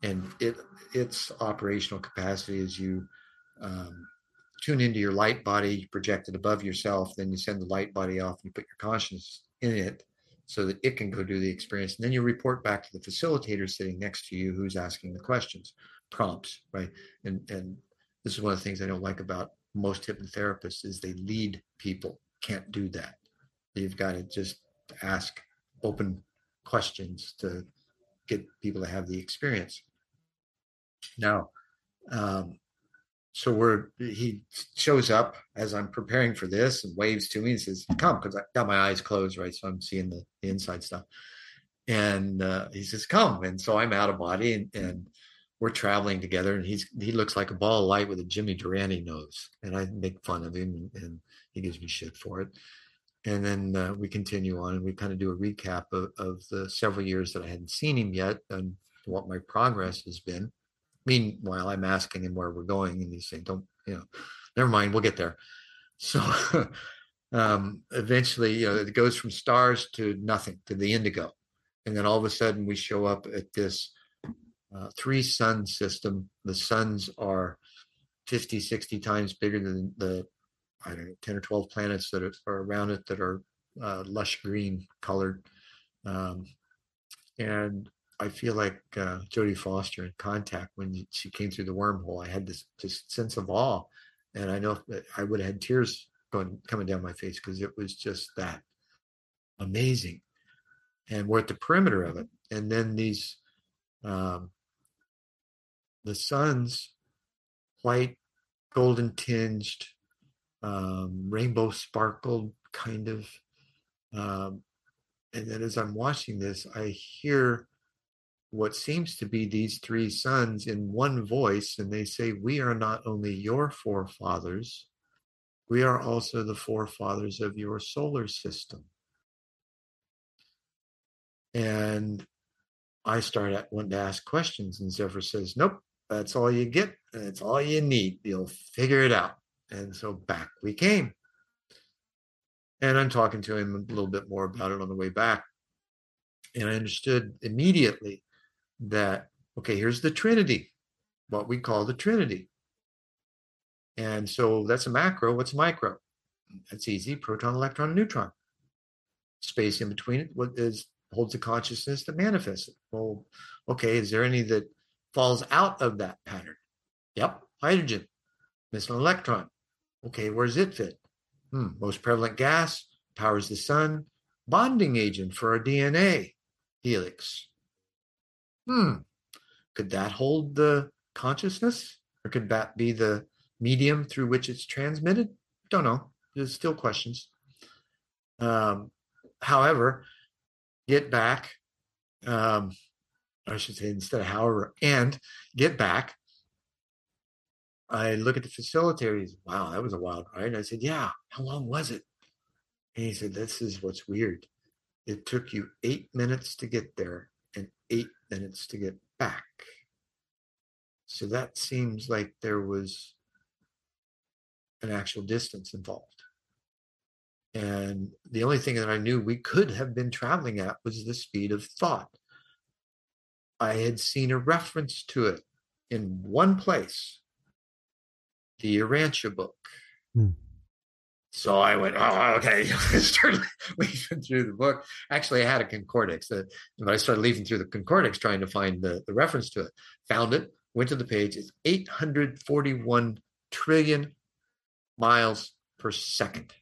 And it its operational capacity is you um, tune into your light body, you project it above yourself, then you send the light body off and you put your consciousness in it so that it can go do the experience. And then you report back to the facilitator sitting next to you who's asking the questions, prompts, right? And and this is one of the things I don't like about most hypnotherapists is they lead people. Can't do that. You've got to just ask open questions to get people to have the experience. Now, um, so we're he shows up as I'm preparing for this and waves to me and says, "Come," because I got my eyes closed, right, so I'm seeing the, the inside stuff. And uh, he says, "Come," and so I'm out of body and, and we're traveling together. And he's he looks like a ball of light with a Jimmy Durante nose, and I make fun of him and, and he gives me shit for it and then uh, we continue on and we kind of do a recap of, of, the several years that I hadn't seen him yet and what my progress has been. Meanwhile, I'm asking him where we're going, and he's saying, "Don't, you know, never mind, we'll get there." So um, eventually, you know, it goes from stars to nothing to the indigo, and then all of a sudden we show up at this uh, three sun system. The suns are 50, 60 times bigger than the I don't know, 10 or 12 planets that are, around it that are uh, lush green colored. Um, and I feel like uh, Jodie Foster in Contact when she came through the wormhole. I had this sense of awe, and I know I would have had tears going coming down my face because it was just that amazing. And we're at the perimeter of it, and then these um, the suns, white, golden tinged, um, rainbow sparkled kind of. Um, and then as I'm watching this, I hear what seems to be these three sons in one voice, and they say, We are not only your forefathers, we are also the forefathers of your solar system. And I start at wanting to ask questions, and Zephyr says, Nope, that's all you get. That's all you need. You'll figure it out. And so back we came. And I'm talking to him a little bit more about it on the way back. And I understood immediately that, okay, here's the Trinity, what we call the Trinity. And so that's a macro. What's a micro? That's easy proton, electron, neutron. Space in between it what is holds the consciousness that manifests it. Well, okay, is there any that falls out of that pattern? Yep, hydrogen, missing electron. Okay, where does it fit? Hmm, most prevalent gas powers the sun, bonding agent for our DNA helix. Hmm, could that hold the consciousness? Or could that be the medium through which it's transmitted? Don't know. There's still questions. Um, however, get back, um, I should say instead of however, and get back I look at the facilitators. Wow, that was a wild ride. I said, Yeah, how long was it? And he said, This is what's weird. It took you eight minutes to get there and eight minutes to get back. So that seems like there was an actual distance involved. And the only thing that I knew we could have been traveling at was the speed of thought. I had seen a reference to it in one place the Urantia book. Hmm. So I went, oh, okay. started leafing through the book. Actually, I had a concordex, but I started leafing through the concordex trying to find the, the reference to it. Found it, went to the page. It's 841 trillion miles per second.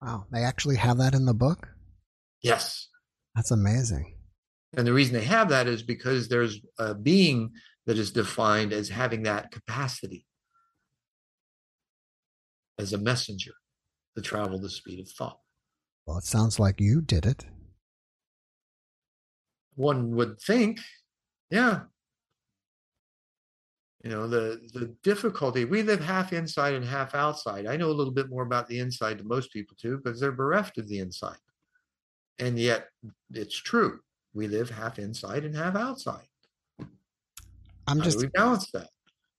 Wow. They actually have that in the book? Yes. That's amazing. And the reason they have that is because there's a being that is defined as having that capacity as a messenger to travel the speed of thought. Well, it sounds like you did it. One would think, yeah. You know, the the difficulty, we live half inside and half outside. I know a little bit more about the inside than most people do because they're bereft of the inside. And yet it's true. We live half inside and half outside. I'm How just we balance that.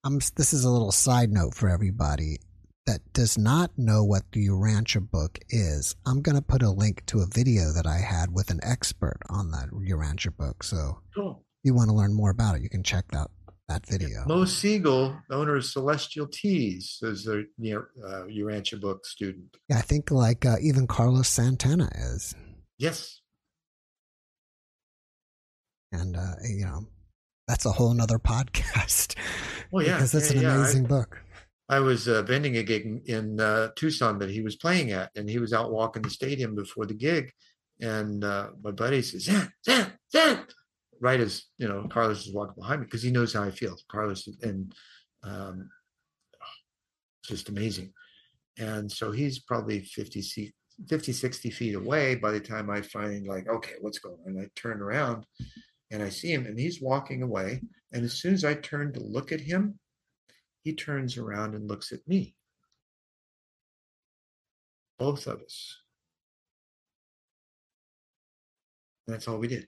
I'm this is a little side note for everybody that does not know what the Urantia book is, I'm going to put a link to a video that I had with an expert on that Urantia book. So cool. if you want to learn more about it, you can check that that video. Mo Siegel, owner of Celestial Teas, is a uh, Urantia book student. Yeah, I think like uh, even Carlos Santana is. Yes. And, uh, you know, that's a whole nother podcast. Well, yeah. because that's yeah, an yeah. amazing I, book. I was uh, vending a gig in uh, Tucson that he was playing at, and he was out walking the stadium before the gig. And uh, my buddy says, "Zan, Zan, Zan," right as you know, Carlos is walking behind me because he knows how I feel. Carlos and um, just amazing. And so he's probably 50, 50, 60 feet away by the time I find like, okay, what's going on? And I turn around and I see him, and he's walking away. And as soon as I turn to look at him, he turns around and looks at me. Both of us. that's all we did.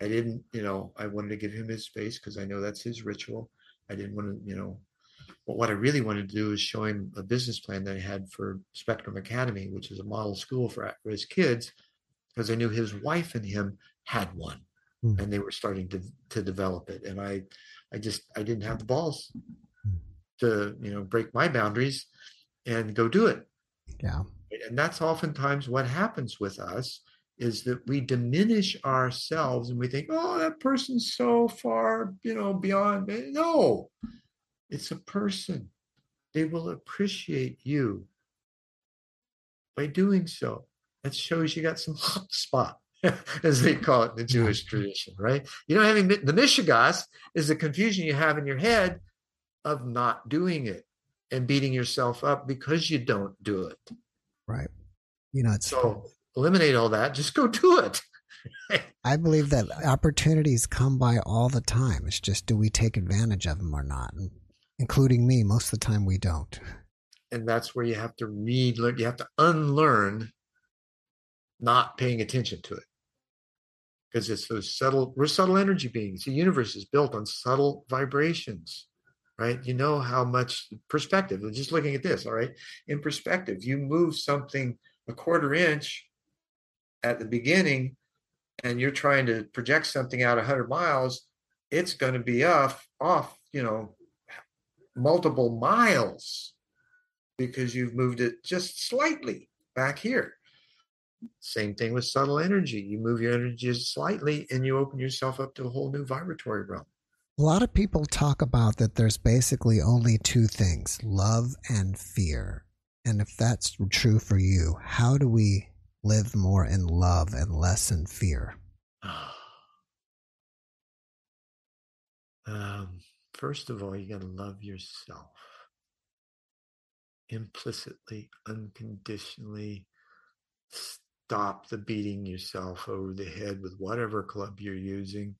I didn't, you know, I wanted to give him his space because I know that's his ritual. I didn't want to, you know, But what I really wanted to do is show him a business plan that I had for Spectrum Academy, which is a model school for, his kids, because I knew his wife and him had one, mm. and they were starting to to develop it. And I, I just I didn't have the balls. To you know break my boundaries and go do it. Yeah. And that's oftentimes what happens with us is that we diminish ourselves and we think, oh, that person's so far, you know, beyond me. No, it's a person. They will appreciate you by doing so. That shows you got some chutzpah, as they call it in the Jewish tradition, right? You know, having the mishigas is the confusion you have in your head of not doing it and beating yourself up because you don't do it. Right. You know, it's so eliminate all that. Just go do it. I believe that opportunities come by all the time. It's just do we take advantage of them or not? including me. Most of the time, we don't. And that's where you have to read, learn, you have to unlearn not paying attention to it. Because it's those subtle, we're subtle energy beings. The universe is built on subtle vibrations, right? You know how much perspective, just looking at this, all right? In perspective, you move something a quarter inch at the beginning and you're trying to project something out 100 miles, it's going to be off, off, you know, multiple miles because you've moved it just slightly back here. Same thing with subtle energy. You move your energy slightly and you open yourself up to a whole new vibratory realm. A lot of people talk about that there's basically only two things love and fear. And if that's true for you, how do we live more in love and less in fear? um, first of all, you got to love yourself implicitly, unconditionally. Stop the beating yourself over the head with whatever club you're using,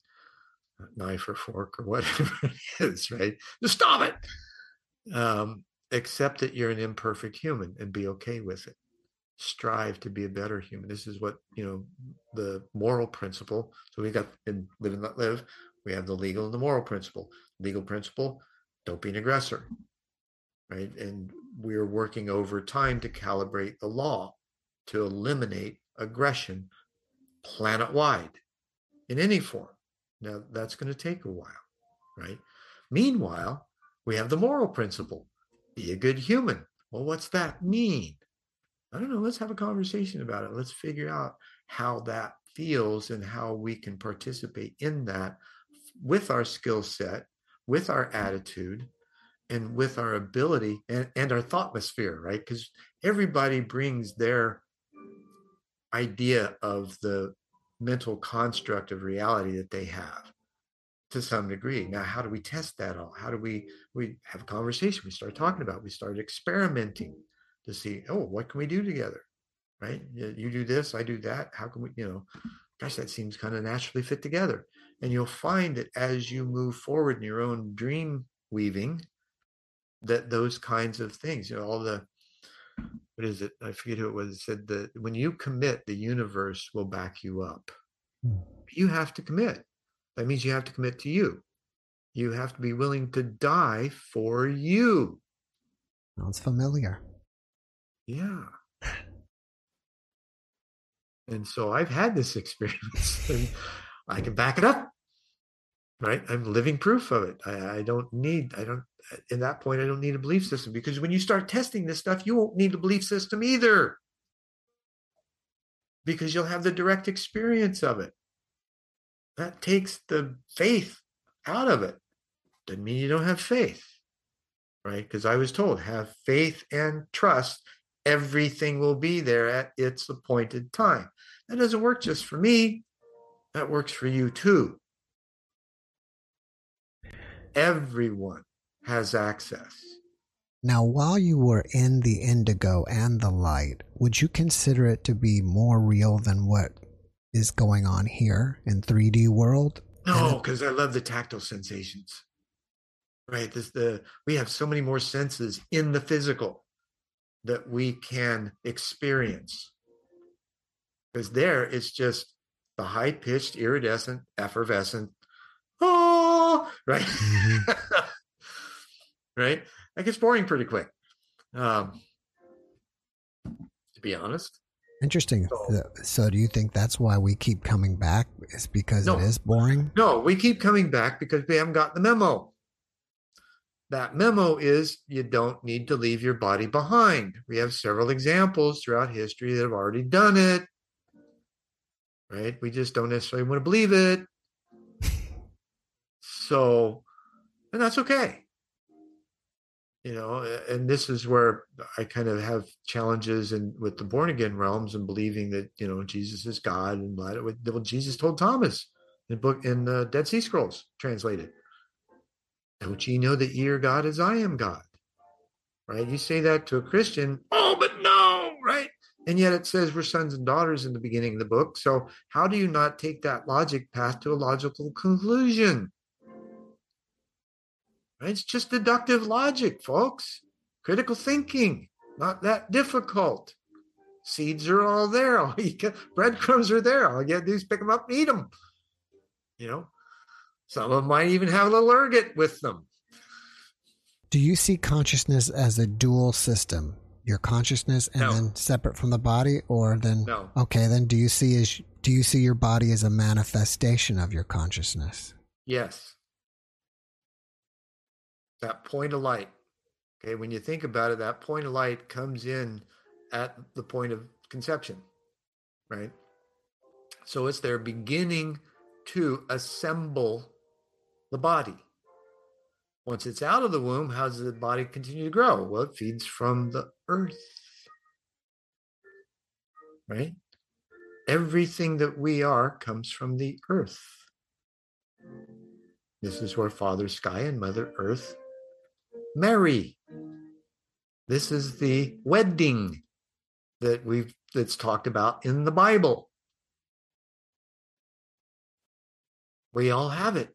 knife or fork or whatever it is, right? Just stop it. Um, accept that you're an imperfect human and be okay with it. Strive to be a better human. This is what, you know, the moral principle. So we got in Live and Let Live, we have the legal and the moral principle legal principle don't be an aggressor right and we're working over time to calibrate the law to eliminate aggression planet wide in any form now that's going to take a while right? Meanwhile we have the moral principle be a good human. Well what's that mean? I don't know let's have a conversation about it. Let's figure out how that feels and how we can participate in that with our skill set with our attitude and with our ability and, and our thoughtmosphere, right? Because everybody brings their idea of the mental construct of reality that they have to some degree. Now, how do we test that all? How do we we have a conversation? We start talking about. We start experimenting to see, oh, what can we do together? Right? You do this, I do that. How can we, you know, gosh, that seems kind of naturally fit together. And you'll find that as you move forward in your own dream weaving, that those kinds of things, you know, all the what is it? I forget who it was. It said that when you commit, the universe will back you up. Hmm. You have to commit. That means you have to commit to you. You have to be willing to die for you. Sounds familiar. Yeah. And so I've had this experience and I can back it up. Right. I'm living proof of it. I, I don't need, I don't, in that point, I don't need a belief system because when you start testing this stuff, you won't need a belief system either because you'll have the direct experience of it. That takes the faith out of it. Doesn't mean you don't have faith, right? Because I was told have faith and trust. Everything will be there at its appointed time. That doesn't work just for me, that works for you too. Everyone has access. Now, while you were in the indigo and the light, would you consider it to be more real than what is going on here in 3D world? No, because I love the tactile sensations. Right, this the we have so many more senses in the physical that we can experience. Because there it's just the high pitched, iridescent, effervescent, oh, right? Mm-hmm. right? That gets boring pretty quick. Um, to be honest. Interesting. So, so, do you think that's why we keep coming back? Is because no, it is boring? No, we keep coming back because we haven't got the memo. That memo is you don't need to leave your body behind. We have several examples throughout history that have already done it. Right? We just don't necessarily want to believe it. So, and that's okay you know and this is where i kind of have challenges and with the born again realms and believing that you know jesus is god and what jesus told thomas in the book in the dead sea scrolls translated don't ye know that ye are god as i am god? Right? You say that to a christian oh but no right? And yet it says we're sons and daughters in the beginning of the book so how do you not take that logic path to a logical conclusion it's just deductive logic, folks. Critical thinking, not that difficult. Seeds are all there. All you get, breadcrumbs are there. All you got to do is pick them up and eat them. You know, some of them might even have a little ergot with them. Do you see consciousness as a dual system? Your consciousness and no. then separate from the body, or then no. okay, then do you see as do you see your body as a manifestation of your consciousness? Yes that point of light. Okay, when you think about it, that point of light comes in at the point of conception, right? So it's their beginning to assemble the body. Once it's out of the womb, how does the body continue to grow? Well, it feeds from the earth, right? Everything that we are comes from the earth. This is where Father Sky and Mother Earth marry. This is the wedding that we've that's talked about in the Bible. We all have it.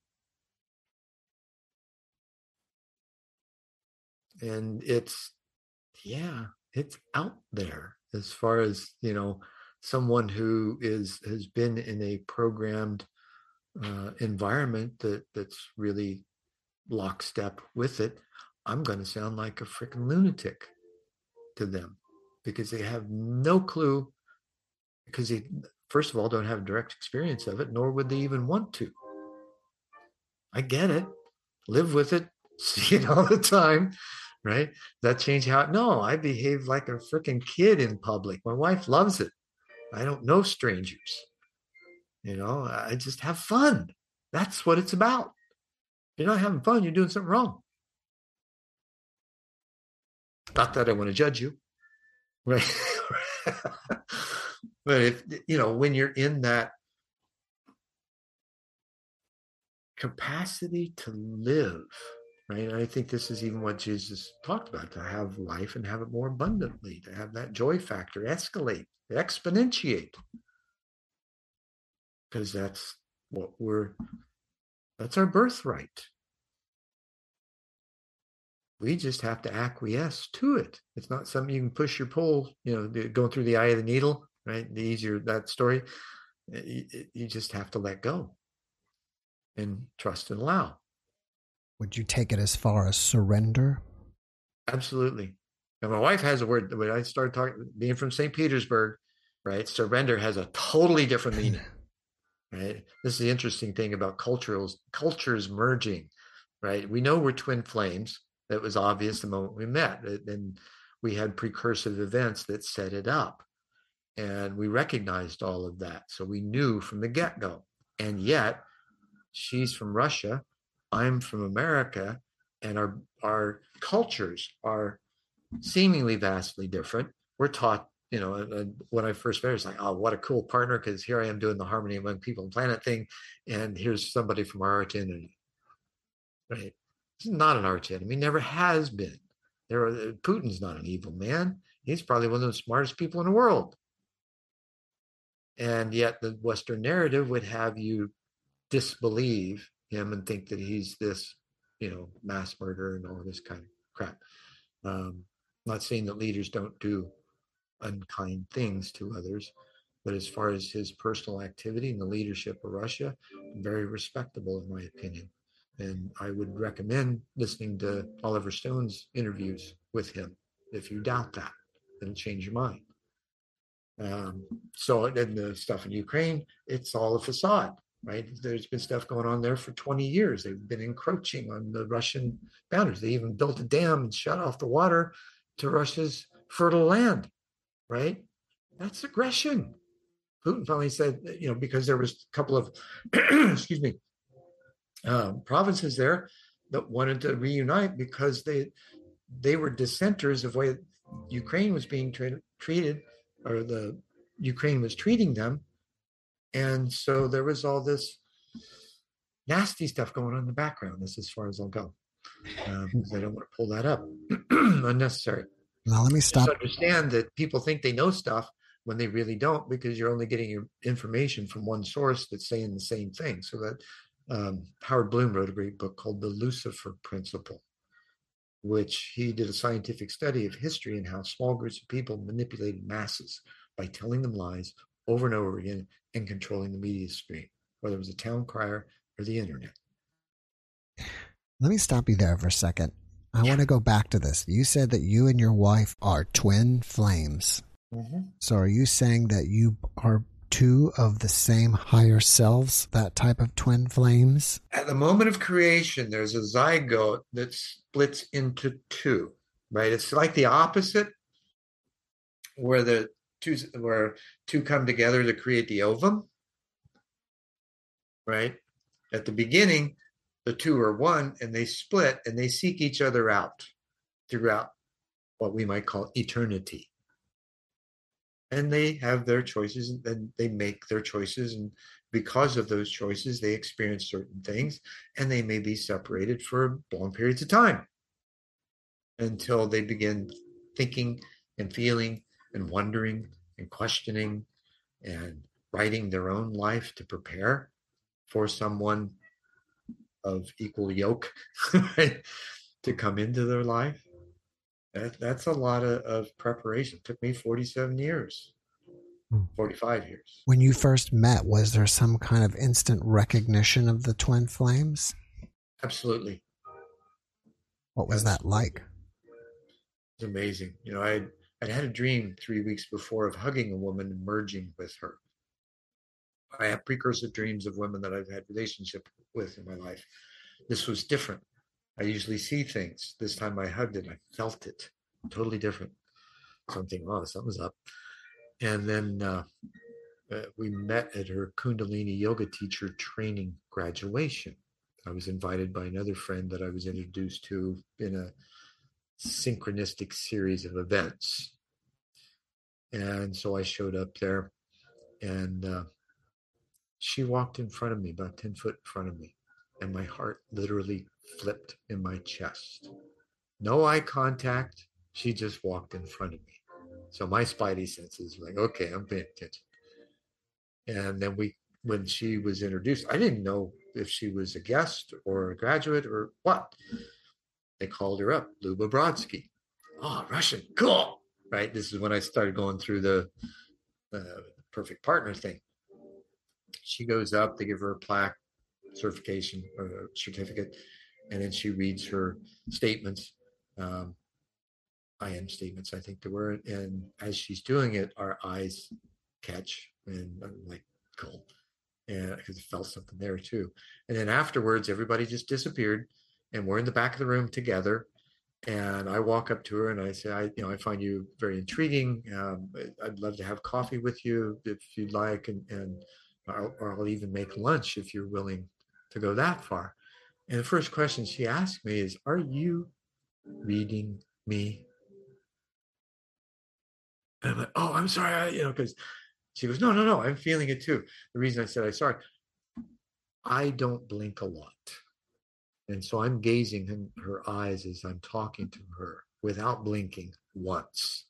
And it's yeah, it's out there as far as, you know, someone who is has been in a programmed uh, environment that that's really lockstep with it I'm going to sound like a freaking lunatic to them because they have no clue because they first of all don't have direct experience of it nor would they even want to. I get it. Live with it see it all the time right? That change how no i behave like a freaking kid in public. My wife loves it. I don't know strangers you know? I just have fun. That's what it's about. If you're not having fun you're doing something wrong not that I want to judge you, right? but if you know when you're in that capacity to live, right? And I think this is even what Jesus talked about: to have life and have it more abundantly, to have that joy factor escalate, exponentiate, because that's what we're. That's our birthright. We just have to acquiesce to it. It's not something you can push your pole, you know, going through the eye of the needle, right? The easier that story, eh, you, eh, you just have to let go and trust and allow. Would you take it as far as surrender? Absolutely. And my wife has a word when I started talking, being from St. Petersburg, right? Surrender has a totally different meaning, right? This is the interesting thing about cultures, cultures merging, right? We know we're twin flames, that was obvious the moment we met. And we had precursive events that set it up. And we recognized all of that. So we knew from the get go. And yet, she's from Russia, I'm from America, and our, our cultures are seemingly vastly different. We're taught, you know, when I first met her, it's like, oh, what a cool partner, because here I am doing the harmony among people and planet thing. And here's somebody from our identity. Right. He's not an arch enemy, never has been. There, are, uh, Putin's not an evil man. He's probably one of the smartest people in the world. And yet, the Western narrative would have you disbelieve him and think that he's this, you know, mass murderer and all this kind of crap. Um, not saying that leaders don't do unkind things to others, but as far as his personal activity and the leadership of Russia, very respectable in my opinion. And I would recommend listening to Oliver Stone's interviews with him. If you doubt that, it'll change your mind. Um, so, and the stuff in Ukraine, it's all a facade, right? There's been stuff going on there for 20 years. They've been encroaching on the Russian boundaries. They even built a dam and shut off the water to Russia's fertile land, right? That's aggression. Putin finally said, you know, because there was a couple of, excuse me, um, provinces there that wanted to reunite because they they were dissenters of way Ukraine was being tra- treated, or the Ukraine was treating them, and so there was all this nasty stuff going on in the background. That's as far as I'll go. Um, I don't want to pull that up. Unnecessary. Now let me stop. Just understand that people think they know stuff when they really don't, because you're only getting your information from one source that's saying the same thing. So that um, Howard Bloom wrote a great book called The Lucifer Principle, which he did a scientific study of history and how small groups of people manipulated masses by telling them lies over and over again and controlling the media stream, whether it was a town crier or the internet. Let me stop you there for a second. I yeah. want to go back to this. You said that you and your wife are twin flames. Mm-hmm. So are you saying that you are two of the same higher selves, that type of twin flames? At the moment of creation, there's a zygote that splits into two, right? It's like the opposite, where the two where two come together to create the ovum, right? At the beginning, the two are one and they split and they seek each other out throughout what we might call eternity and they have their choices and they make their choices and because of those choices they experience certain things and they may be separated for long periods of time until they begin thinking and feeling and wondering and questioning and writing their own life to prepare for someone of equal yoke right, to come into their life that, that's a lot of, of preparation. It took me 47 years, hmm. 45 years. When you first met, was there some kind of instant recognition of the twin flames? Absolutely. What was that like? It's amazing. You know, I I'd had a dream three weeks before of hugging a woman and merging with her. I have precursor dreams of women that I've had relationship with in my life. This was different. I usually see things. This time I hugged it. I felt it. Totally different. Something, oh, something's up. And then uh, uh, we met at her Kundalini yoga teacher training graduation. I was invited by another friend that I was introduced to in a synchronistic series of events. And so I showed up there and uh, she walked in front of me, about 10 foot in front of me. And my heart literally flipped in my chest. No eye contact. She just walked in front of me. So my spidey senses were like, okay, I'm paying attention. And then we, when she was introduced, I didn't know if she was a guest or a graduate or what. They called her up, Luba Brodsky. Oh, Russian, cool. Right. This is when I started going through the uh, perfect partner thing. She goes up, they give her a plaque, certification or certificate and then she reads her statements. Um, I am statements, I think they were. And as she's doing it, our eyes catch, and I'm like, cool. And I felt something there too. And then afterwards, everybody just disappeared, and we're in the back of the room together. And I walk up to her and I say, I, you know, I find you very intriguing. Um, I'd love to have coffee with you if you'd like, and, and or I'll even make lunch if you're willing to go that far. And the first question she asked me is, Are you reading me? And I'm like, Oh, I'm sorry. I, you know, because she goes, No, no, no, I'm feeling it too. The reason I said I'm sorry, I don't blink a lot. And so I'm gazing in her eyes as I'm talking to her without blinking once.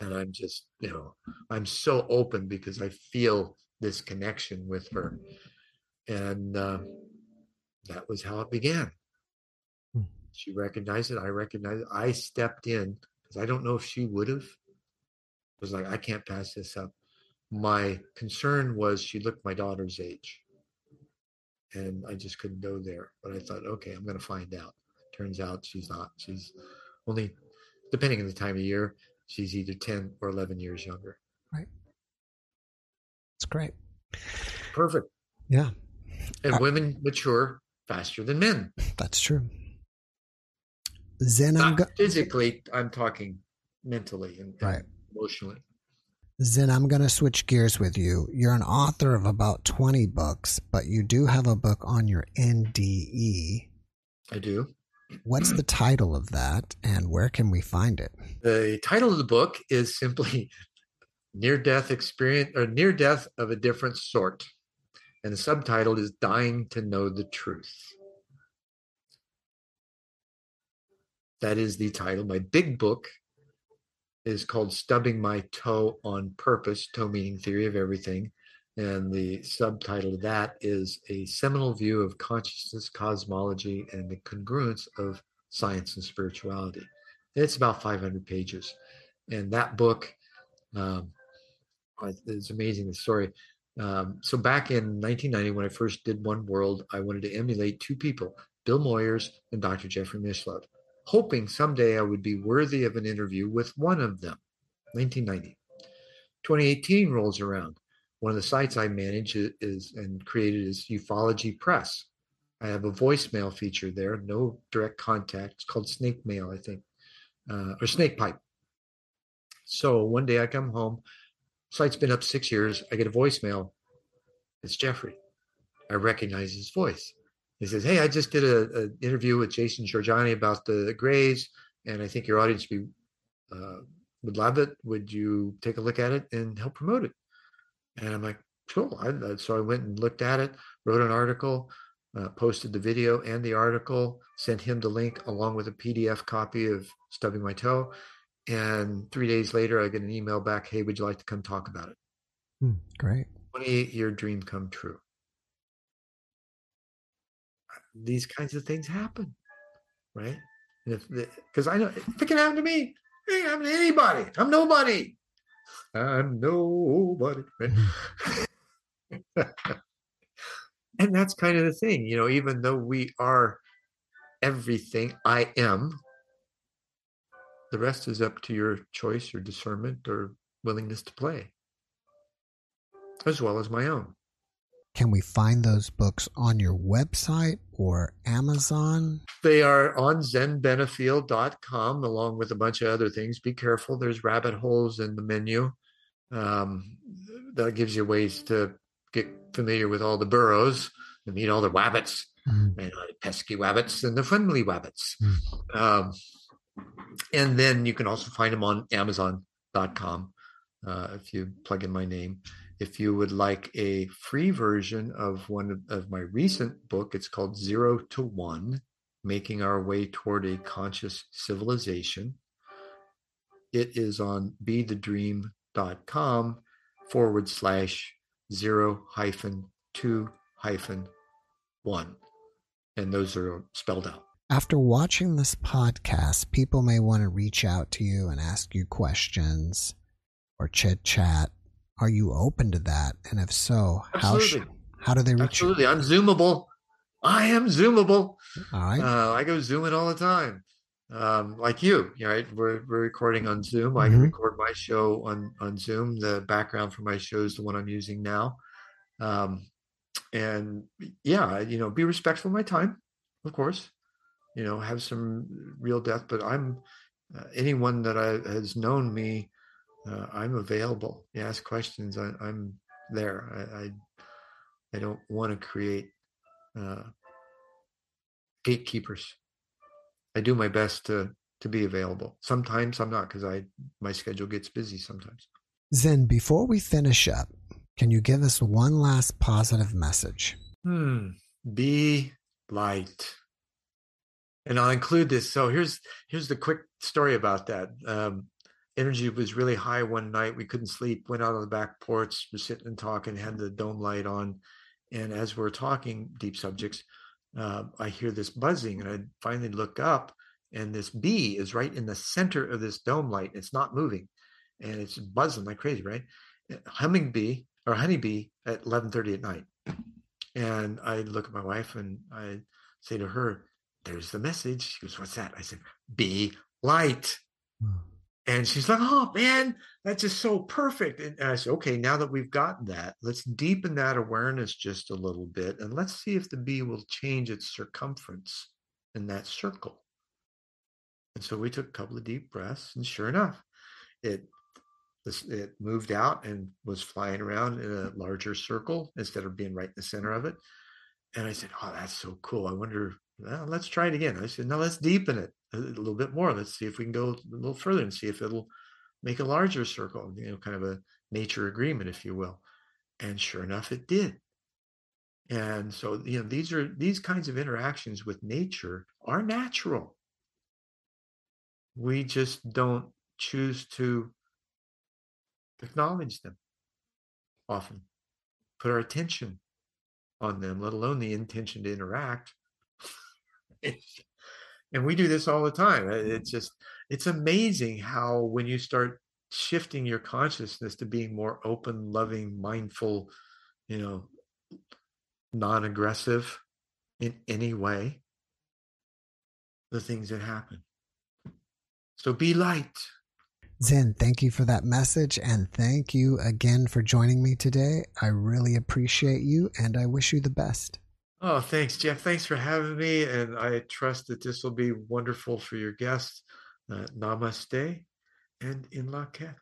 And I'm just, you know, I'm so open because I feel this connection with her. And, uh, that was how it began. Hmm. She recognized it. I recognized it. I stepped in because I don't know if she would have. Was like, I can't pass this up. My concern was she looked my daughter's age. and I just couldn't go there. But I thought, okay, I'm going to find out. Turns out she's not. She's only, depending on the time of year, she's either 10 or 11 years younger. Right. It's great. Perfect. Yeah. And I- women mature faster than men. That's true. Zen, I'm Not go- physically, I'm talking mentally and, and Right. emotionally. Zen, I'm going to switch gears with you. You're an author of about 20 books, but you do have a book on your NDE. I do. What's the title of that and where can we find it? The title of the book is simply Near Death Experience or Near Death of a Different Sort. And the subtitle is Dying to Know the Truth. That is the title. My big book is called Stubbing My Toe on Purpose, toe meaning theory of everything. And the subtitle of that is A Seminal View of Consciousness, Cosmology, and the Congruence of Science and Spirituality. It's about 500 pages. And that book, um, it's amazing the story. Um, so back in 1990, when I first did One World, I wanted to emulate two people, Bill Moyers and Dr. Jeffrey Mishlove, hoping someday I would be worthy of an interview with one of them. 1990. 2018 rolls around. One of the sites I manage is, and created is Ufology Press. I have a voicemail feature there, no direct contact. It's called Snake Mail, I think, uh, or SpeakPipe. So one day I come home, site's been up six years. I get a voicemail. It's Jeffrey. I recognize his voice. He says, "Hey, I just did an interview with Jason Jorjani about the Grays, and I think your audience would, be, uh, would love it. Would you take a look at it and help promote it?" And I'm like, "Cool." I, so I went and looked at it, wrote an article, uh, posted the video and the article, sent him the link along with a PDF copy of Stubbing My Toe. And three days later, I get an email back, "Hey, would you like to come talk about it?" Hmm, great. 28 year dream come true. These kinds of things happen, right? And if because I know if it can happen to me, it can happen to anybody. I'm nobody. I'm nobody. Right? and that's kind of the thing, you know. Even though we are everything, I am. The rest is up to your choice, your discernment, or willingness to play as well as my own. Can we find those books on your website or Amazon? They are on zenbenefiel.com along with a bunch of other things. Be careful, there's rabbit holes in the menu. Um, that gives you ways to get familiar with all the burrows and meet all the wabbits Mhm. and the pesky wabbits and the friendly wabbits. Mm. Um, and then you can also find them on amazon.com uh, if you plug in my name. If you would like a free version of one of, of my recent book, it's called Zero to One Making Our Way Toward a Conscious Civilization. It is on bethedream.com forward slash zero hyphen two hyphen one. And those are spelled out. After watching this podcast, people may want to reach out to you and ask you questions or chit chat. Are you open to that? And if so, how sh- how do they reach Absolutely. I'm zoomable. I am zoomable. All right. Uh, I go zooming all the time. Um, like you, right? We're, we're recording on Zoom. I can Mhm. record my show on, on Zoom. The background for my show is the one I'm using now. Um, and yeah, you know, be respectful of my time, of course, you know, have some real depth, but I'm uh, anyone that I, has known me, uh, I'm available. You ask questions. I, I'm there. I, I, I don't want to create, uh, gatekeepers. I do my best to to be available. Sometimes I'm not because I my schedule gets busy sometimes. Zen, before we finish up, can you give us one last positive message? Hmm. Be light. And I'll include this. So here's here's the quick story about that. Um, energy was really high one night. We couldn't sleep. Went out on the back porch. We're sitting and talking. Had the dome light on, and as we're talking deep subjects, uh, I hear this buzzing, and I finally look up, and this bee is right in the center of this dome light. It's not moving, and it's buzzing like crazy, right? Humming bee or honeybee at 11:30 at night. And I look at my wife and I say to her, There's the message. She goes, What's that? I said, Be light. Hmm. And she's like, Oh man, that's just so perfect. And I said, Okay, now that we've gotten that, let's deepen that awareness just a little bit and let's see if the bee will change its circumference in that circle. And so we took a couple of deep breaths, and sure enough, it it moved out and was flying around in a larger circle instead of being right in the center of it. And I said, "Oh, that's so cool! I wonder. Well, let's try it again." I said, "No, let's deepen it a little bit more. Let's see if we can go a little further and see if it'll make a larger circle. You know, kind of a nature agreement, if you will." And sure enough, it did. And so, you know, these are these kinds of interactions with nature are natural. We just don't choose to acknowledge them often, put our attention on them, let alone the intention to interact. And we do this all the time. Uh, it's mm-hmm. just, it's amazing how when you start shifting your consciousness to being more open, loving, mindful, you know, non aggressive in any way, the things that happen. So be light. Zen, thank you for that message and thank you again for joining me today. I really appreciate you and I wish you the best. Oh, thanks, Jeff. Thanks for having me. And I trust that this will be wonderful for your guests. Uh, namaste and In Lak'ech.